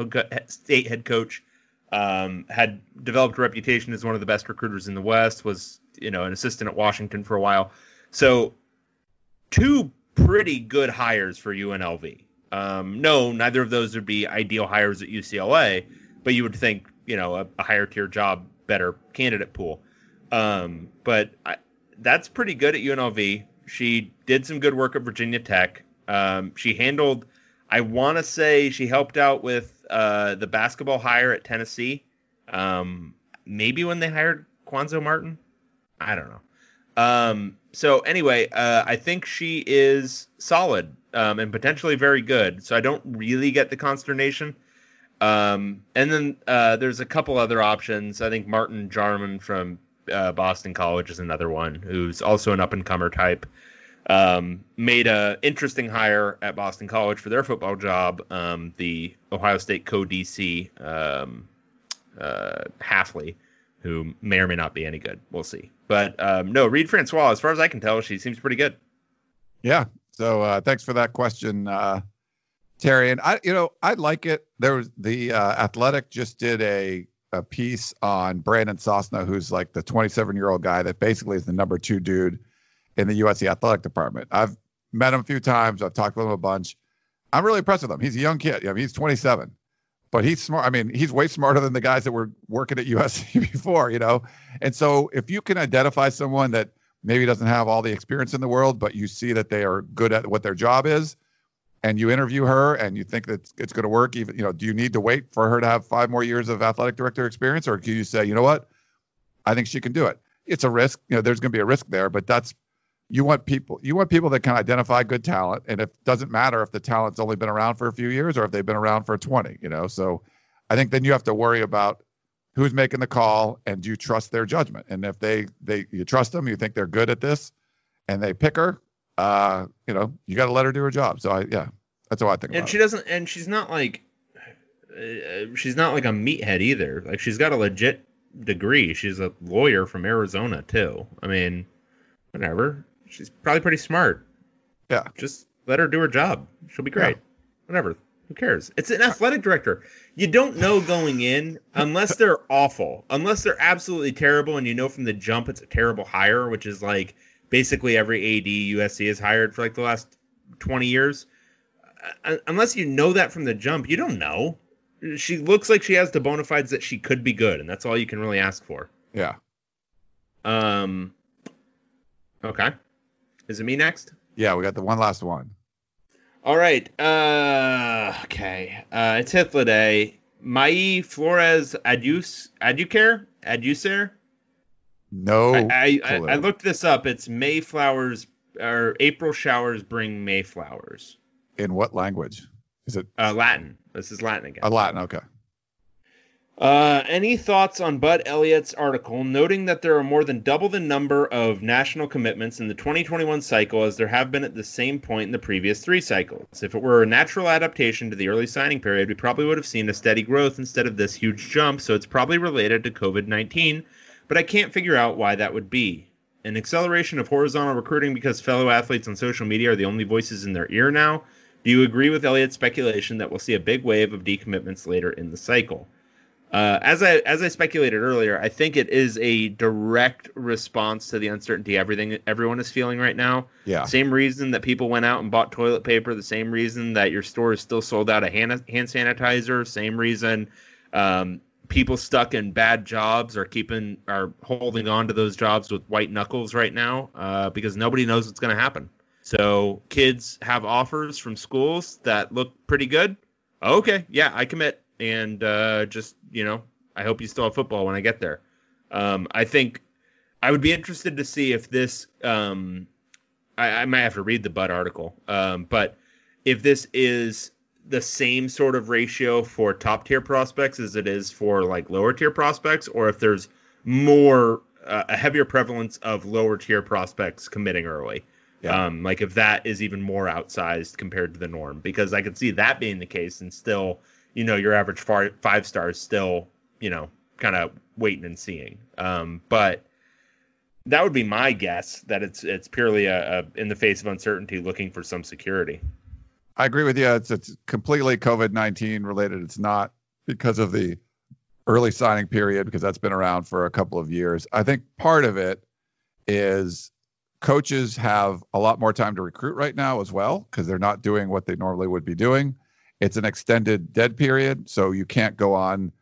state head coach. Um, had developed a reputation as one of the best recruiters in the West. Was you know an assistant at Washington for a while. So two pretty good hires for UNLV. Um, no, neither of those would be ideal hires at UCLA, but you would think you know a, a higher tier job, better candidate pool. Um, but I, that's pretty good at UNLV. She did some good work at Virginia Tech. Um, she handled, I want to say, she helped out with uh, the basketball hire at Tennessee. Um, maybe when they hired Cuonzo Martin, I don't know. Um, so anyway, uh, I think she is solid um, and potentially very good. So I don't really get the consternation. Um, and then uh, there's a couple other options. I think Martin Jarmond from uh, Boston College is another one who's also an up and comer type. Um, made a interesting hire at Boston College for their football job. Um, the Ohio State co DC um, uh, Hafley, who may or may not be any good. We'll see. But um, no, Reed Francois, as far as I can tell, she seems pretty good. Yeah. So uh, thanks for that question, uh, Terry. And I, you know, I like it. There was the uh, Athletic just did a a piece on Brandon Sosna, who's like the 27 year old guy that basically is the number two dude in the USC athletic department. I've met him a few times. I've talked with him a bunch. I'm really impressed with him. He's a young kid. I mean, he's 27, but he's smart. I mean, he's way smarter than the guys that were working at USC before, you know. And so if you can identify someone that maybe doesn't have all the experience in the world, but you see that they are good at what their job is, and you interview her and you think that it's, going to work, even you know, do you need to wait for her to have five more years of athletic director experience, or can you say, you know what, I think she can do it? It's a risk. You know, there's going to be a risk there, but that's you want people you want people that can identify good talent and it doesn't matter if the talent's only been around for a few years or if they've been around for 20 you know so i think then you have to worry about who's making the call and do you trust their judgment and if they they you trust them you think they're good at this and they pick her uh you know you got to let her do her job so i yeah that's how i think And about she it doesn't, and she's not like, uh, she's not like a meathead either. Like she's got a legit degree. She's a lawyer from Arizona too. I mean, whatever. She's probably pretty smart. Yeah. Just let her do her job. She'll be great. Whatever. Who cares? It's an athletic director. You don't know going in unless they're awful, unless they're absolutely terrible, and you know from the jump it's a terrible hire, which is like basically every AD USC has hired for like the last 20 years. Uh, unless you know that from the jump, you don't know. She looks like she has the bona fides that she could be good, and that's all you can really ask for. Yeah. Um. Okay. Is it me next? Yeah, we got the one last one. All right. Uh. Okay. Uh. It's Hythloday. Mai Flores Adus Aducare Aducer. No. I, I, I. I looked this up. It's Mayflowers or April showers bring Mayflowers. In what language? Is it Uh, Latin. This is Latin again. a Latin? Okay. Uh, any thoughts on Bud Elliott's article noting that there are more than double the number of national commitments in the 2021 cycle as there have been at the same point in the previous three cycles? If it were a natural adaptation to the early signing period, we probably would have seen a steady growth instead of this huge jump, so it's probably related to COVID 19, but I can't figure out why that would be. An acceleration of horizontal recruiting because fellow athletes on social media are the only voices in their ear now? Do you agree with Elliott's speculation that we'll see a big wave of decommitments later in the cycle? Uh, as I as I speculated earlier, I think it is a direct response to the uncertainty everything everyone is feeling right now. Yeah. Same reason that people went out and bought toilet paper. The same reason that your store is still sold out of hand hand sanitizer. Same reason um, people stuck in bad jobs are keeping are holding on to those jobs with white knuckles right now uh, because nobody knows what's going to happen. So kids have offers from schools that look pretty good. Okay, yeah, I commit, and uh, just you know, I hope you still have football when I get there. Um, I think I would be interested to see if this. Um, I, I might have to read the Bud article, um, but if this is the same sort of ratio for top tier prospects as it is for like lower tier prospects, or if there's more uh, a heavier prevalence of lower tier prospects committing early. Yeah. Um, like if that is even more outsized compared to the norm, because I could see that being the case, and still, you know, your average five stars still, you know, kind of waiting and seeing. Um, but that would be my guess that it's it's purely a, a in the face of uncertainty, looking for some security. I agree with you. It's it's completely COVID nineteen related. It's not because of the early signing period because that's been around for a couple of years. I think part of it is coaches have a lot more time to recruit right now as well because they're not doing what they normally would be doing. It's an extended dead period, so you can't go on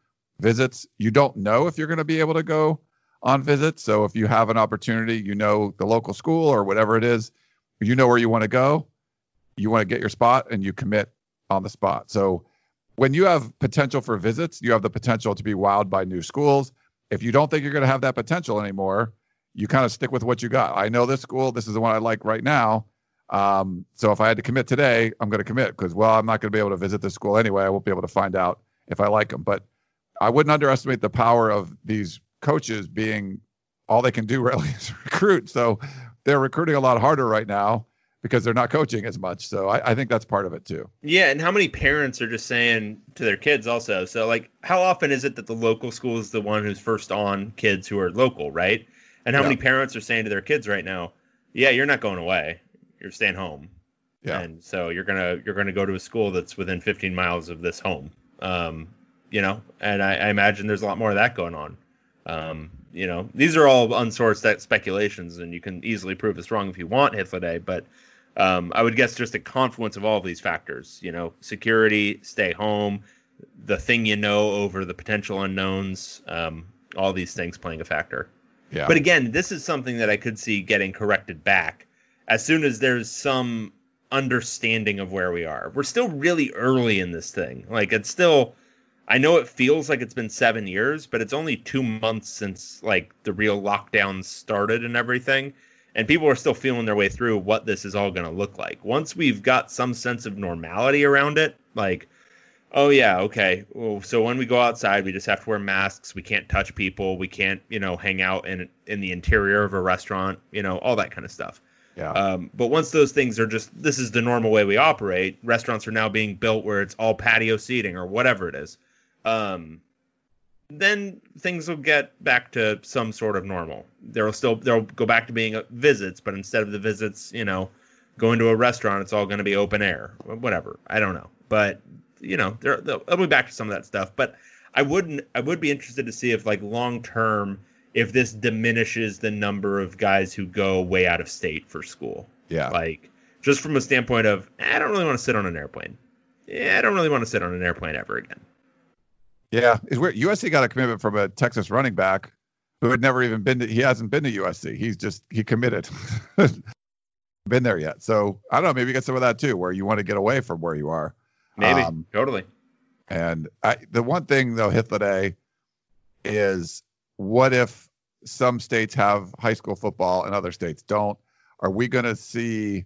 visits. You don't know if you're going to be able to go on visits. So if you have an opportunity, you know the local school or whatever it is, you know where you want to go you want to get your spot and you commit on the spot. So when you have potential for visits, you have the potential to be wowed by new schools. If you don't think you're going to have that potential anymore, you kind of stick with what you got. I know this school. This is the one I like right now. Um, so if I had to commit today, I'm going to commit because, well, I'm not going to be able to visit the school anyway. I won't be able to find out if I like them. But I wouldn't underestimate the power of these coaches being all they can do really is recruit. So they're recruiting a lot harder right now because they're not coaching as much. So I, I, think that's part of it too. Yeah, and how many parents are just saying to their kids also? So like, how often is it that the local school is the one who's first on kids who are local, right? And how yeah. many parents are saying to their kids right now, "Yeah, you're not going away. You're staying home." Yeah. And so you're gonna you're gonna go to a school that's within 15 miles of this home. Um, you know, and I, I imagine there's a lot more of that going on. Um, you know, these are all unsourced speculations, and you can easily prove us wrong if you want, Hythloday, but um, I would guess just a confluence of all of these factors. You know, security, stay home, the thing you know over the potential unknowns, um, all these things playing a factor. Yeah. But again, this is something that I could see getting corrected back as soon as there's some understanding of where we are. We're still really early in this thing. Like it's still I know it feels like it's been 7 years, but it's only 2 months since like the real lockdown started and everything and people are still feeling their way through what this is all going to look like. Once we've got some sense of normality around it, like, oh yeah, okay, well, so when we go outside, we just have to wear masks. We can't touch people. We can't, you know, hang out in in the interior of a restaurant. You know, all that kind of stuff. Yeah. Um, but once those things are just, this is the normal way we operate. Restaurants are now being built where it's all patio seating or whatever it is. Um, then things will get back to some sort of normal. There'll still there'll go back to being visits, but instead of the visits, you know, going to a restaurant, it's all going to be open air, whatever. I don't know, but you know, they'll, they'll be back to some of that stuff. But I wouldn't. I would be interested to see if like long term, if this diminishes the number of guys who go way out of state for school. Yeah. Like just from a standpoint of eh, I don't really want to sit on an airplane. Yeah, I don't really want to sit on an airplane ever again. Yeah, it's weird. USC got a commitment from a Texas running back who had never even been to. He hasn't been to USC. He's just he committed. been there yet. So I don't know. Maybe you get some of that too, where you want to get away from where you are. Maybe um, totally. And I, the one thing though, Hythloday, is what if some states have high school football and other states don't? Are we going to see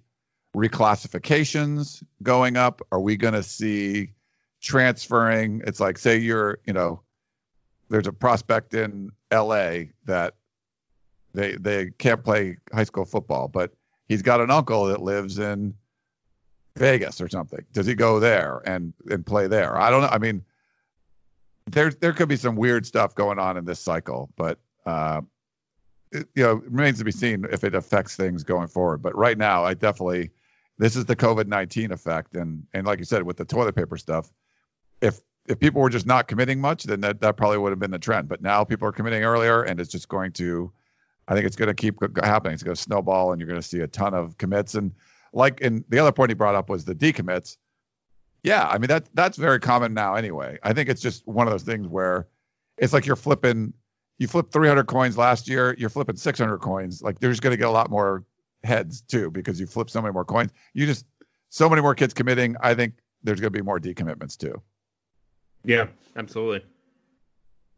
reclassifications going up? Are we going to see transferring? It's like, say you're, you know, there's a prospect in LA that they they can't play high school football, but he's got an uncle that lives in Vegas or something. Does he go there and and play there? I don't know. I mean, there there could be some weird stuff going on in this cycle, but uh, it, you know, remains to be seen if it affects things going forward. But right now, I definitely this is the COVID nineteen effect, and and like you said with the toilet paper stuff, if if people were just not committing much, then that that probably would have been the trend. But now people are committing earlier, and it's just going to, I think it's going to keep happening. It's going to snowball, and you're going to see a ton of commits. And like, and the other point he brought up was the decommits. Yeah, I mean that that's very common now anyway. I think it's just one of those things where it's like you're flipping you flipped 300 coins last year, you're flipping 600 coins. Like there's going to get a lot more heads too because you flip so many more coins. You just so many more kids committing. I think there's going to be more decommitments too. Yeah, absolutely.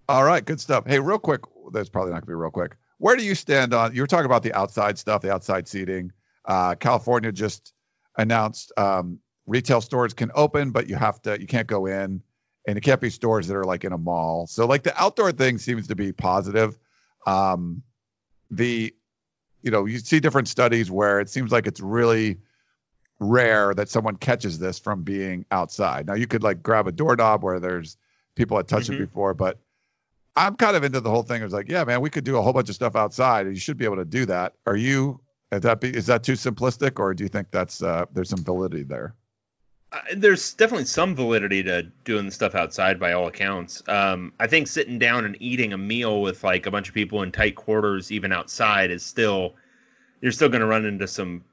All right, good stuff. Hey, real quick, that's probably not going to be real quick. Where do you stand on? You were talking about the outside stuff, the outside seating. Uh, California just announced um, retail stores can open, but you have to, you can't go in and it can't be stores that are like in a mall. So like the outdoor thing seems to be positive. Um, the you know you see different studies where it seems like it's really rare that someone catches this from being outside. Now you could like grab a doorknob where there's people had touched mm-hmm. it before, but I'm kind of into the whole thing. It's like, yeah, man, we could do a whole bunch of stuff outside, and you should be able to do that. Are you? Is that be, is that too simplistic, or do you think that's uh, there's some validity there? There's definitely some validity to doing the stuff outside by all accounts. Um, I think sitting down and eating a meal with like a bunch of people in tight quarters, even outside, is still you're still going to run into some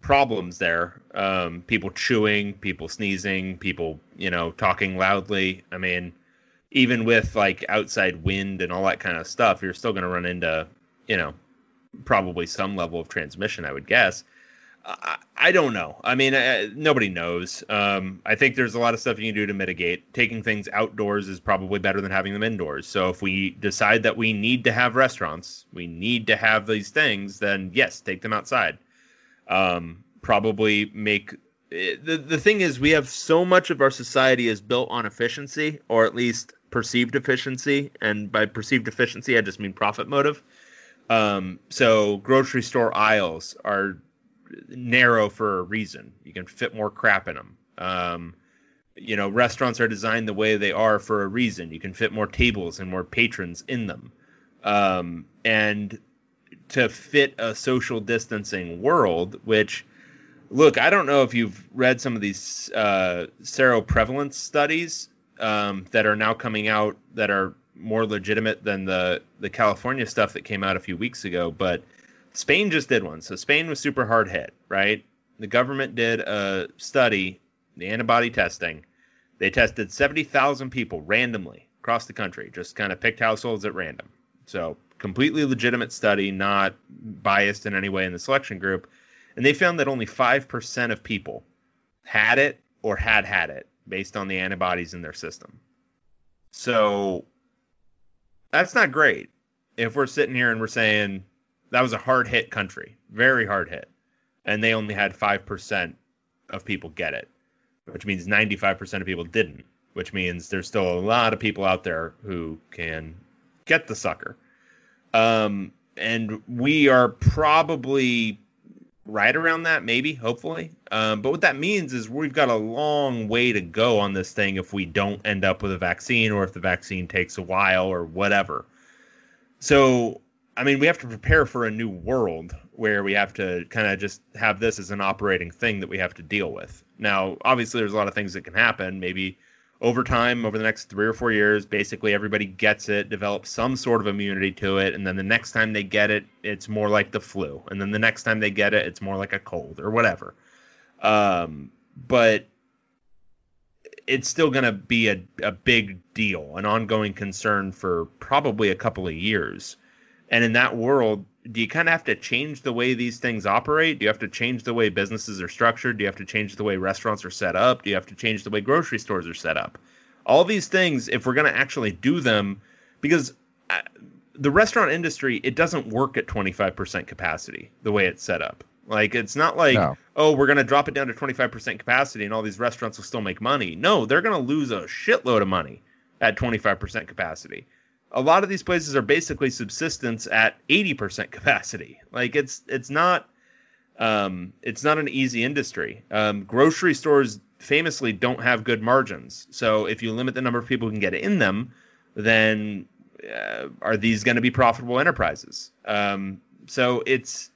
problems there. Um, people chewing, people sneezing, people you know talking loudly. I mean, even with like outside wind and all that kind of stuff, you're still going to run into you know probably some level of transmission. I would guess. I, don't know. I mean, uh, nobody knows. Um, I think there's a lot of stuff you can do to mitigate. Taking things outdoors is probably better than having them indoors. So if we decide that we need to have restaurants, we need to have these things, then yes, take them outside. Um, probably make eh, the the thing is we have so much of our society is built on efficiency, or at least perceived efficiency, and by perceived efficiency, I just mean profit motive. Um, so grocery store aisles are narrow for a reason. You can fit more crap in them. Um, you know, restaurants are designed the way they are for a reason. You can fit more tables and more patrons in them. Um, and to fit a social distancing world, which, look, I don't know if you've read some of these uh, seroprevalence studies um, that are now coming out that are more legitimate than the the California stuff that came out a few weeks ago, but Spain just did one. So Spain was super hard hit, right? The government did a study, the antibody testing. They tested 70,000 people randomly across the country, just kind of picked households at random. So completely legitimate study, not biased in any way in the selection group. And they found that only 5% of people had it or had had it based on the antibodies in their system. So that's not great. If we're sitting here and we're saying that was a hard hit country, very hard hit, and they only had five percent of people get it, which means ninety five percent of people didn't. Which means there's still a lot of people out there who can get the sucker. Um, and we are probably right around that, maybe, hopefully. Um, but what that means is we've got a long way to go on this thing if we don't end up with a vaccine or if the vaccine takes a while or whatever. So I mean, we have to prepare for a new world where we have to kind of just have this as an operating thing that we have to deal with. Now, obviously, there's a lot of things that can happen. Maybe over time, over the next three or four years, basically everybody gets it, develops some sort of immunity to it, and then the next time they get it, it's more like the flu, and then the next time they get it, it's more like a cold or whatever. Um, but it's still going to be a, a big deal, an ongoing concern for probably a couple of years. And in that world, do you kind of have to change the way these things operate? Do you have to change the way businesses are structured? Do you have to change the way restaurants are set up? Do you have to change the way grocery stores are set up? All these things, if we're going to actually do them, because uh, the restaurant industry, it doesn't work at 25% capacity the way it's set up. Like it's not like, No. oh, we're going to drop it down to 25% capacity and all these restaurants will still make money. No, they're going to lose a shitload of money at 25% capacity. A lot of these places are basically subsistence at 80% capacity. Like it's it's not um, it's not an easy industry. Um, grocery stores famously don't have good margins. So if you limit the number of people who can get in them, then uh, are these going to be profitable enterprises? Um, so it's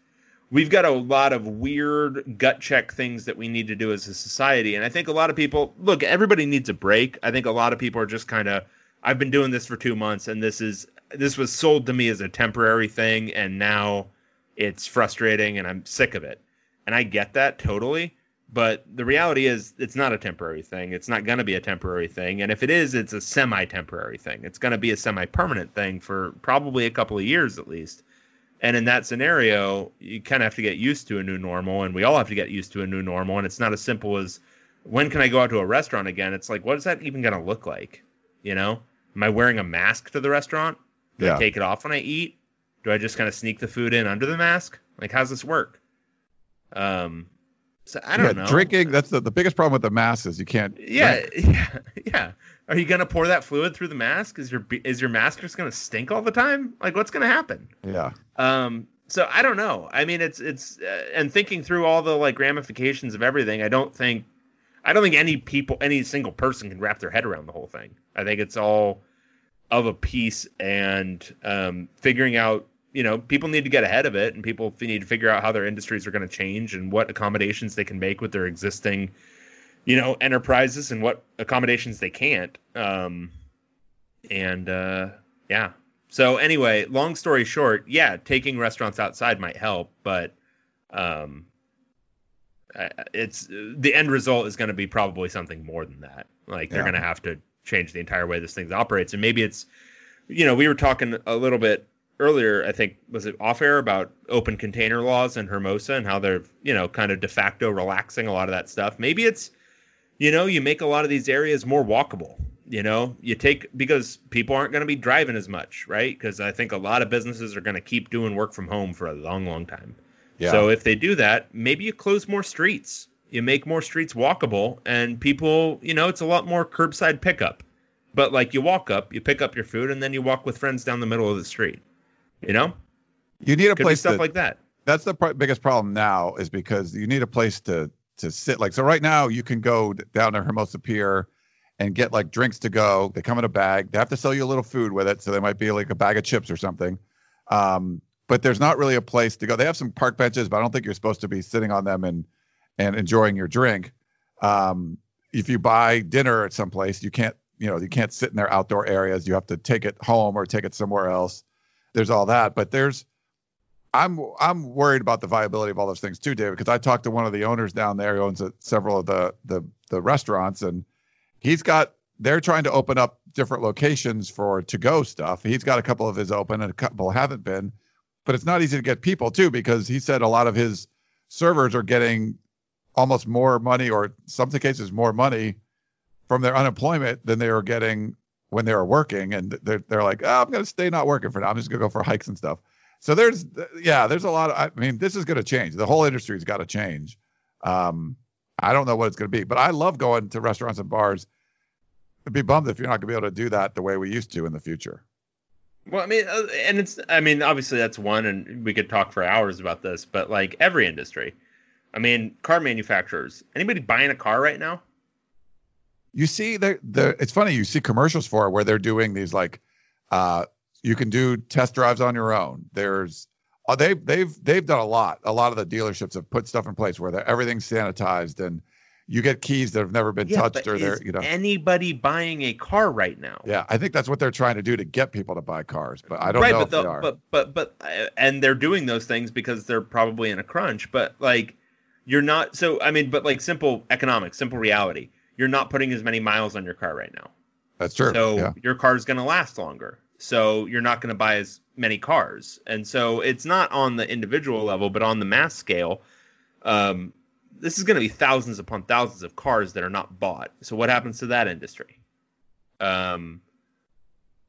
we've got a lot of weird gut check things that we need to do as a society, and I think a lot of people look. Everybody needs a break. I think a lot of people are just kind of. I've been doing this for two months, and this is this was sold to me as a temporary thing, and now it's frustrating, and I'm sick of it. And I get that totally. But the reality is, it's not a temporary thing. It's not going to be a temporary thing. And if it is, it's a semi temporary thing. It's going to be a semi permanent thing for probably a couple of years at least. And in that scenario, you kind of have to get used to a new normal. And we all have to get used to a new normal. And it's not as simple as when can I go out to a restaurant again? It's like, what is that even going to look like? You know, am I wearing a mask to the restaurant? Do Yeah. I take it off when I eat? Do I just kind of sneak the food in under the mask? Like, how's this work? Um, so I don't yeah, know. Drinking, that's the, the biggest problem with the mask is you can't. Yeah, drink. yeah, yeah. Are you gonna pour that fluid through the mask? Is your is your mask just gonna stink all the time? Like, what's gonna happen? Yeah. Um, so I don't know. I mean, it's it's uh, and thinking through all the like ramifications of everything, I don't think I don't think any people, any single person can wrap their head around the whole thing. I think it's all of a piece and um, figuring out. You know, people need to get ahead of it, and people need to figure out how their industries are going to change and what accommodations they can make with their existing, you know, enterprises and what accommodations they can't. Um, and uh, yeah, so anyway, long story short, yeah, taking restaurants outside might help, but um, it's the end result is going to be probably something more than that. Like they're Yeah. going to have to change the entire way this thing operates, and maybe it's, you know, we were talking a little bit earlier. I think was it off air about open container laws and Hermosa and how they're you know kind of de facto relaxing a lot of that stuff. Maybe it's you know, you make a lot of these areas more walkable. You know, you take because people aren't going to be driving as much, right? Because I think a lot of businesses are going to keep doing work from home for a long, long time. Yeah. So if they do that, maybe you close more streets. You make more streets walkable, and people, you know, it's a lot more curbside pickup. But like you walk up, you pick up your food, and then you walk with friends down the middle of the street. You know, you need a could place stuff to, like that. that's the pr- biggest problem now is because you need a place to to sit like so right now you can go down to hermosa pier and get like drinks to go they come in a bag they have to sell you a little food with it so they might be like a bag of chips or something um, but there's not really a place to go. They have some park benches but i don't think you're supposed to be sitting on them and and enjoying your drink. Um, if you buy dinner at some place you can't you know you can't sit in their outdoor areas. You have to take it home or take it somewhere else. There's all that but there's I'm I'm worried about the viability of all those things too, David, because I talked to one of the owners down there who owns a, several of the, the the restaurants, and he's got they're trying to open up different locations for to go stuff. He's got a couple of his open and a couple haven't been, but it's not easy to get people too because he said a lot of his servers are getting almost more money or some cases more money from their unemployment than they were getting when they were working, and they're they're like, oh, I'm gonna stay not working for now. I'm just gonna go for hikes and stuff. So there's, yeah, there's a lot of, I mean, this is going to change. The whole industry's got to change. Um, I don't know what it's going to be, but I love going to restaurants and bars. I'd be bummed if you're not going to be able to do that the way we used to in the future. Well, I mean, uh, and it's, I mean, obviously that's one, and we could talk for hours about this, but like every industry, I mean, car manufacturers, anybody buying a car right now? You see, the the it's funny. You see commercials for it where they're doing these like, uh, you can do test drives on your own. There's, uh, they've, they've they've done a lot. A lot of the dealerships have put stuff in place where everything's sanitized and you get keys that have never been touched but or they're, is you know. anybody buying a car right now? Yeah, I think that's what they're trying to do to get people to buy cars, but I don't right, know but the, they are. but but but uh, and they're doing those things because they're probably in a crunch. But like, you're not so I mean, but like simple economics, simple reality. You're not putting as many miles on your car right now. That's true. So yeah. your car's going to last longer. So you're not going to buy as many cars. And so it's not on the individual level, but on the mass scale, um, this is going to be thousands upon thousands of cars that are not bought. So what happens to that industry? Um,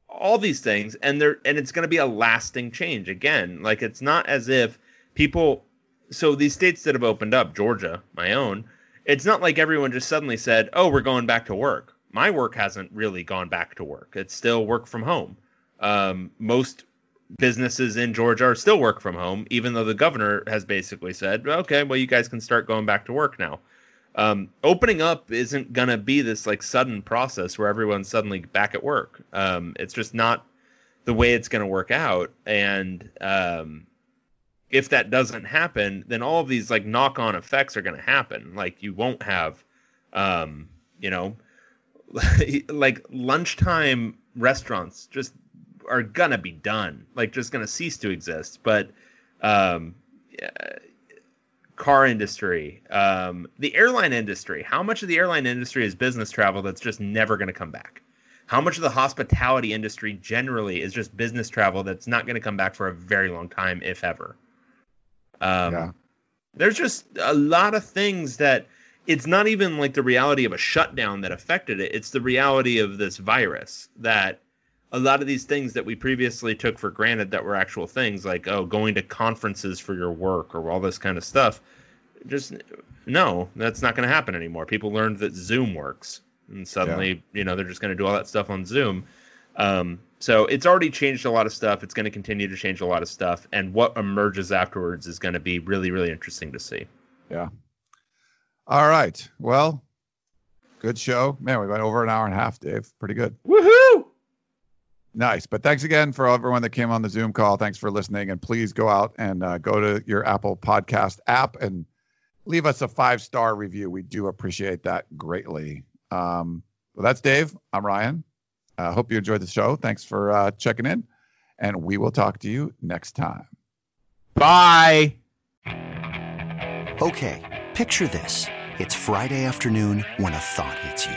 all these things, and there, and it's going to be a lasting change. Again, like it's not as if people. So these states that have opened up, Georgia, my own, it's not like everyone just suddenly said, "Oh, we're going back to work." My work hasn't really gone back to work. It's still work from home. Um, most businesses in Georgia are still work from home, even though the governor has basically said, "Okay, well, you guys can start going back to work now." Um, opening up isn't gonna be this like sudden process where everyone's suddenly back at work. Um, it's just not the way it's gonna work out, and um, if that doesn't happen, then all of these like knock-on effects are going to happen. Like you won't have, um, you know, like lunchtime restaurants just are gonna be done. Like just gonna cease to exist. But um, yeah, car industry, um, the airline industry. How much of the airline industry is business travel that's just never going to come back? How much of the hospitality industry generally is just business travel that's not going to come back for a very long time, if ever? Um, Yeah. There's just a lot of things that it's not even like the reality of a shutdown that affected it. It's the reality of this virus that a lot of these things that we previously took for granted that were actual things, like oh, going to conferences for your work or all this kind of stuff, just no, that's not going to happen anymore. People learned that Zoom works, and suddenly, you know, they're just going to do all that stuff on Zoom. Um, so it's already changed a lot of stuff. It's going to continue to change a lot of stuff, and what emerges afterwards is going to be really, really interesting to see. Yeah. All right. Well, good show. Man, we went over an hour and a half, Dave. Pretty good. Woohoo! Nice. But thanks again for everyone that came on the Zoom call. Thanks for listening. And please go out and uh, go to your Apple Podcast app and leave us a five star review. We do appreciate that greatly. Um, well, that's Dave. I'm Ryan. I uh, hope you enjoyed the show. Thanks for uh, checking in. And we will talk to you next time. Bye. Okay, picture this. It's Friday afternoon when a thought hits you.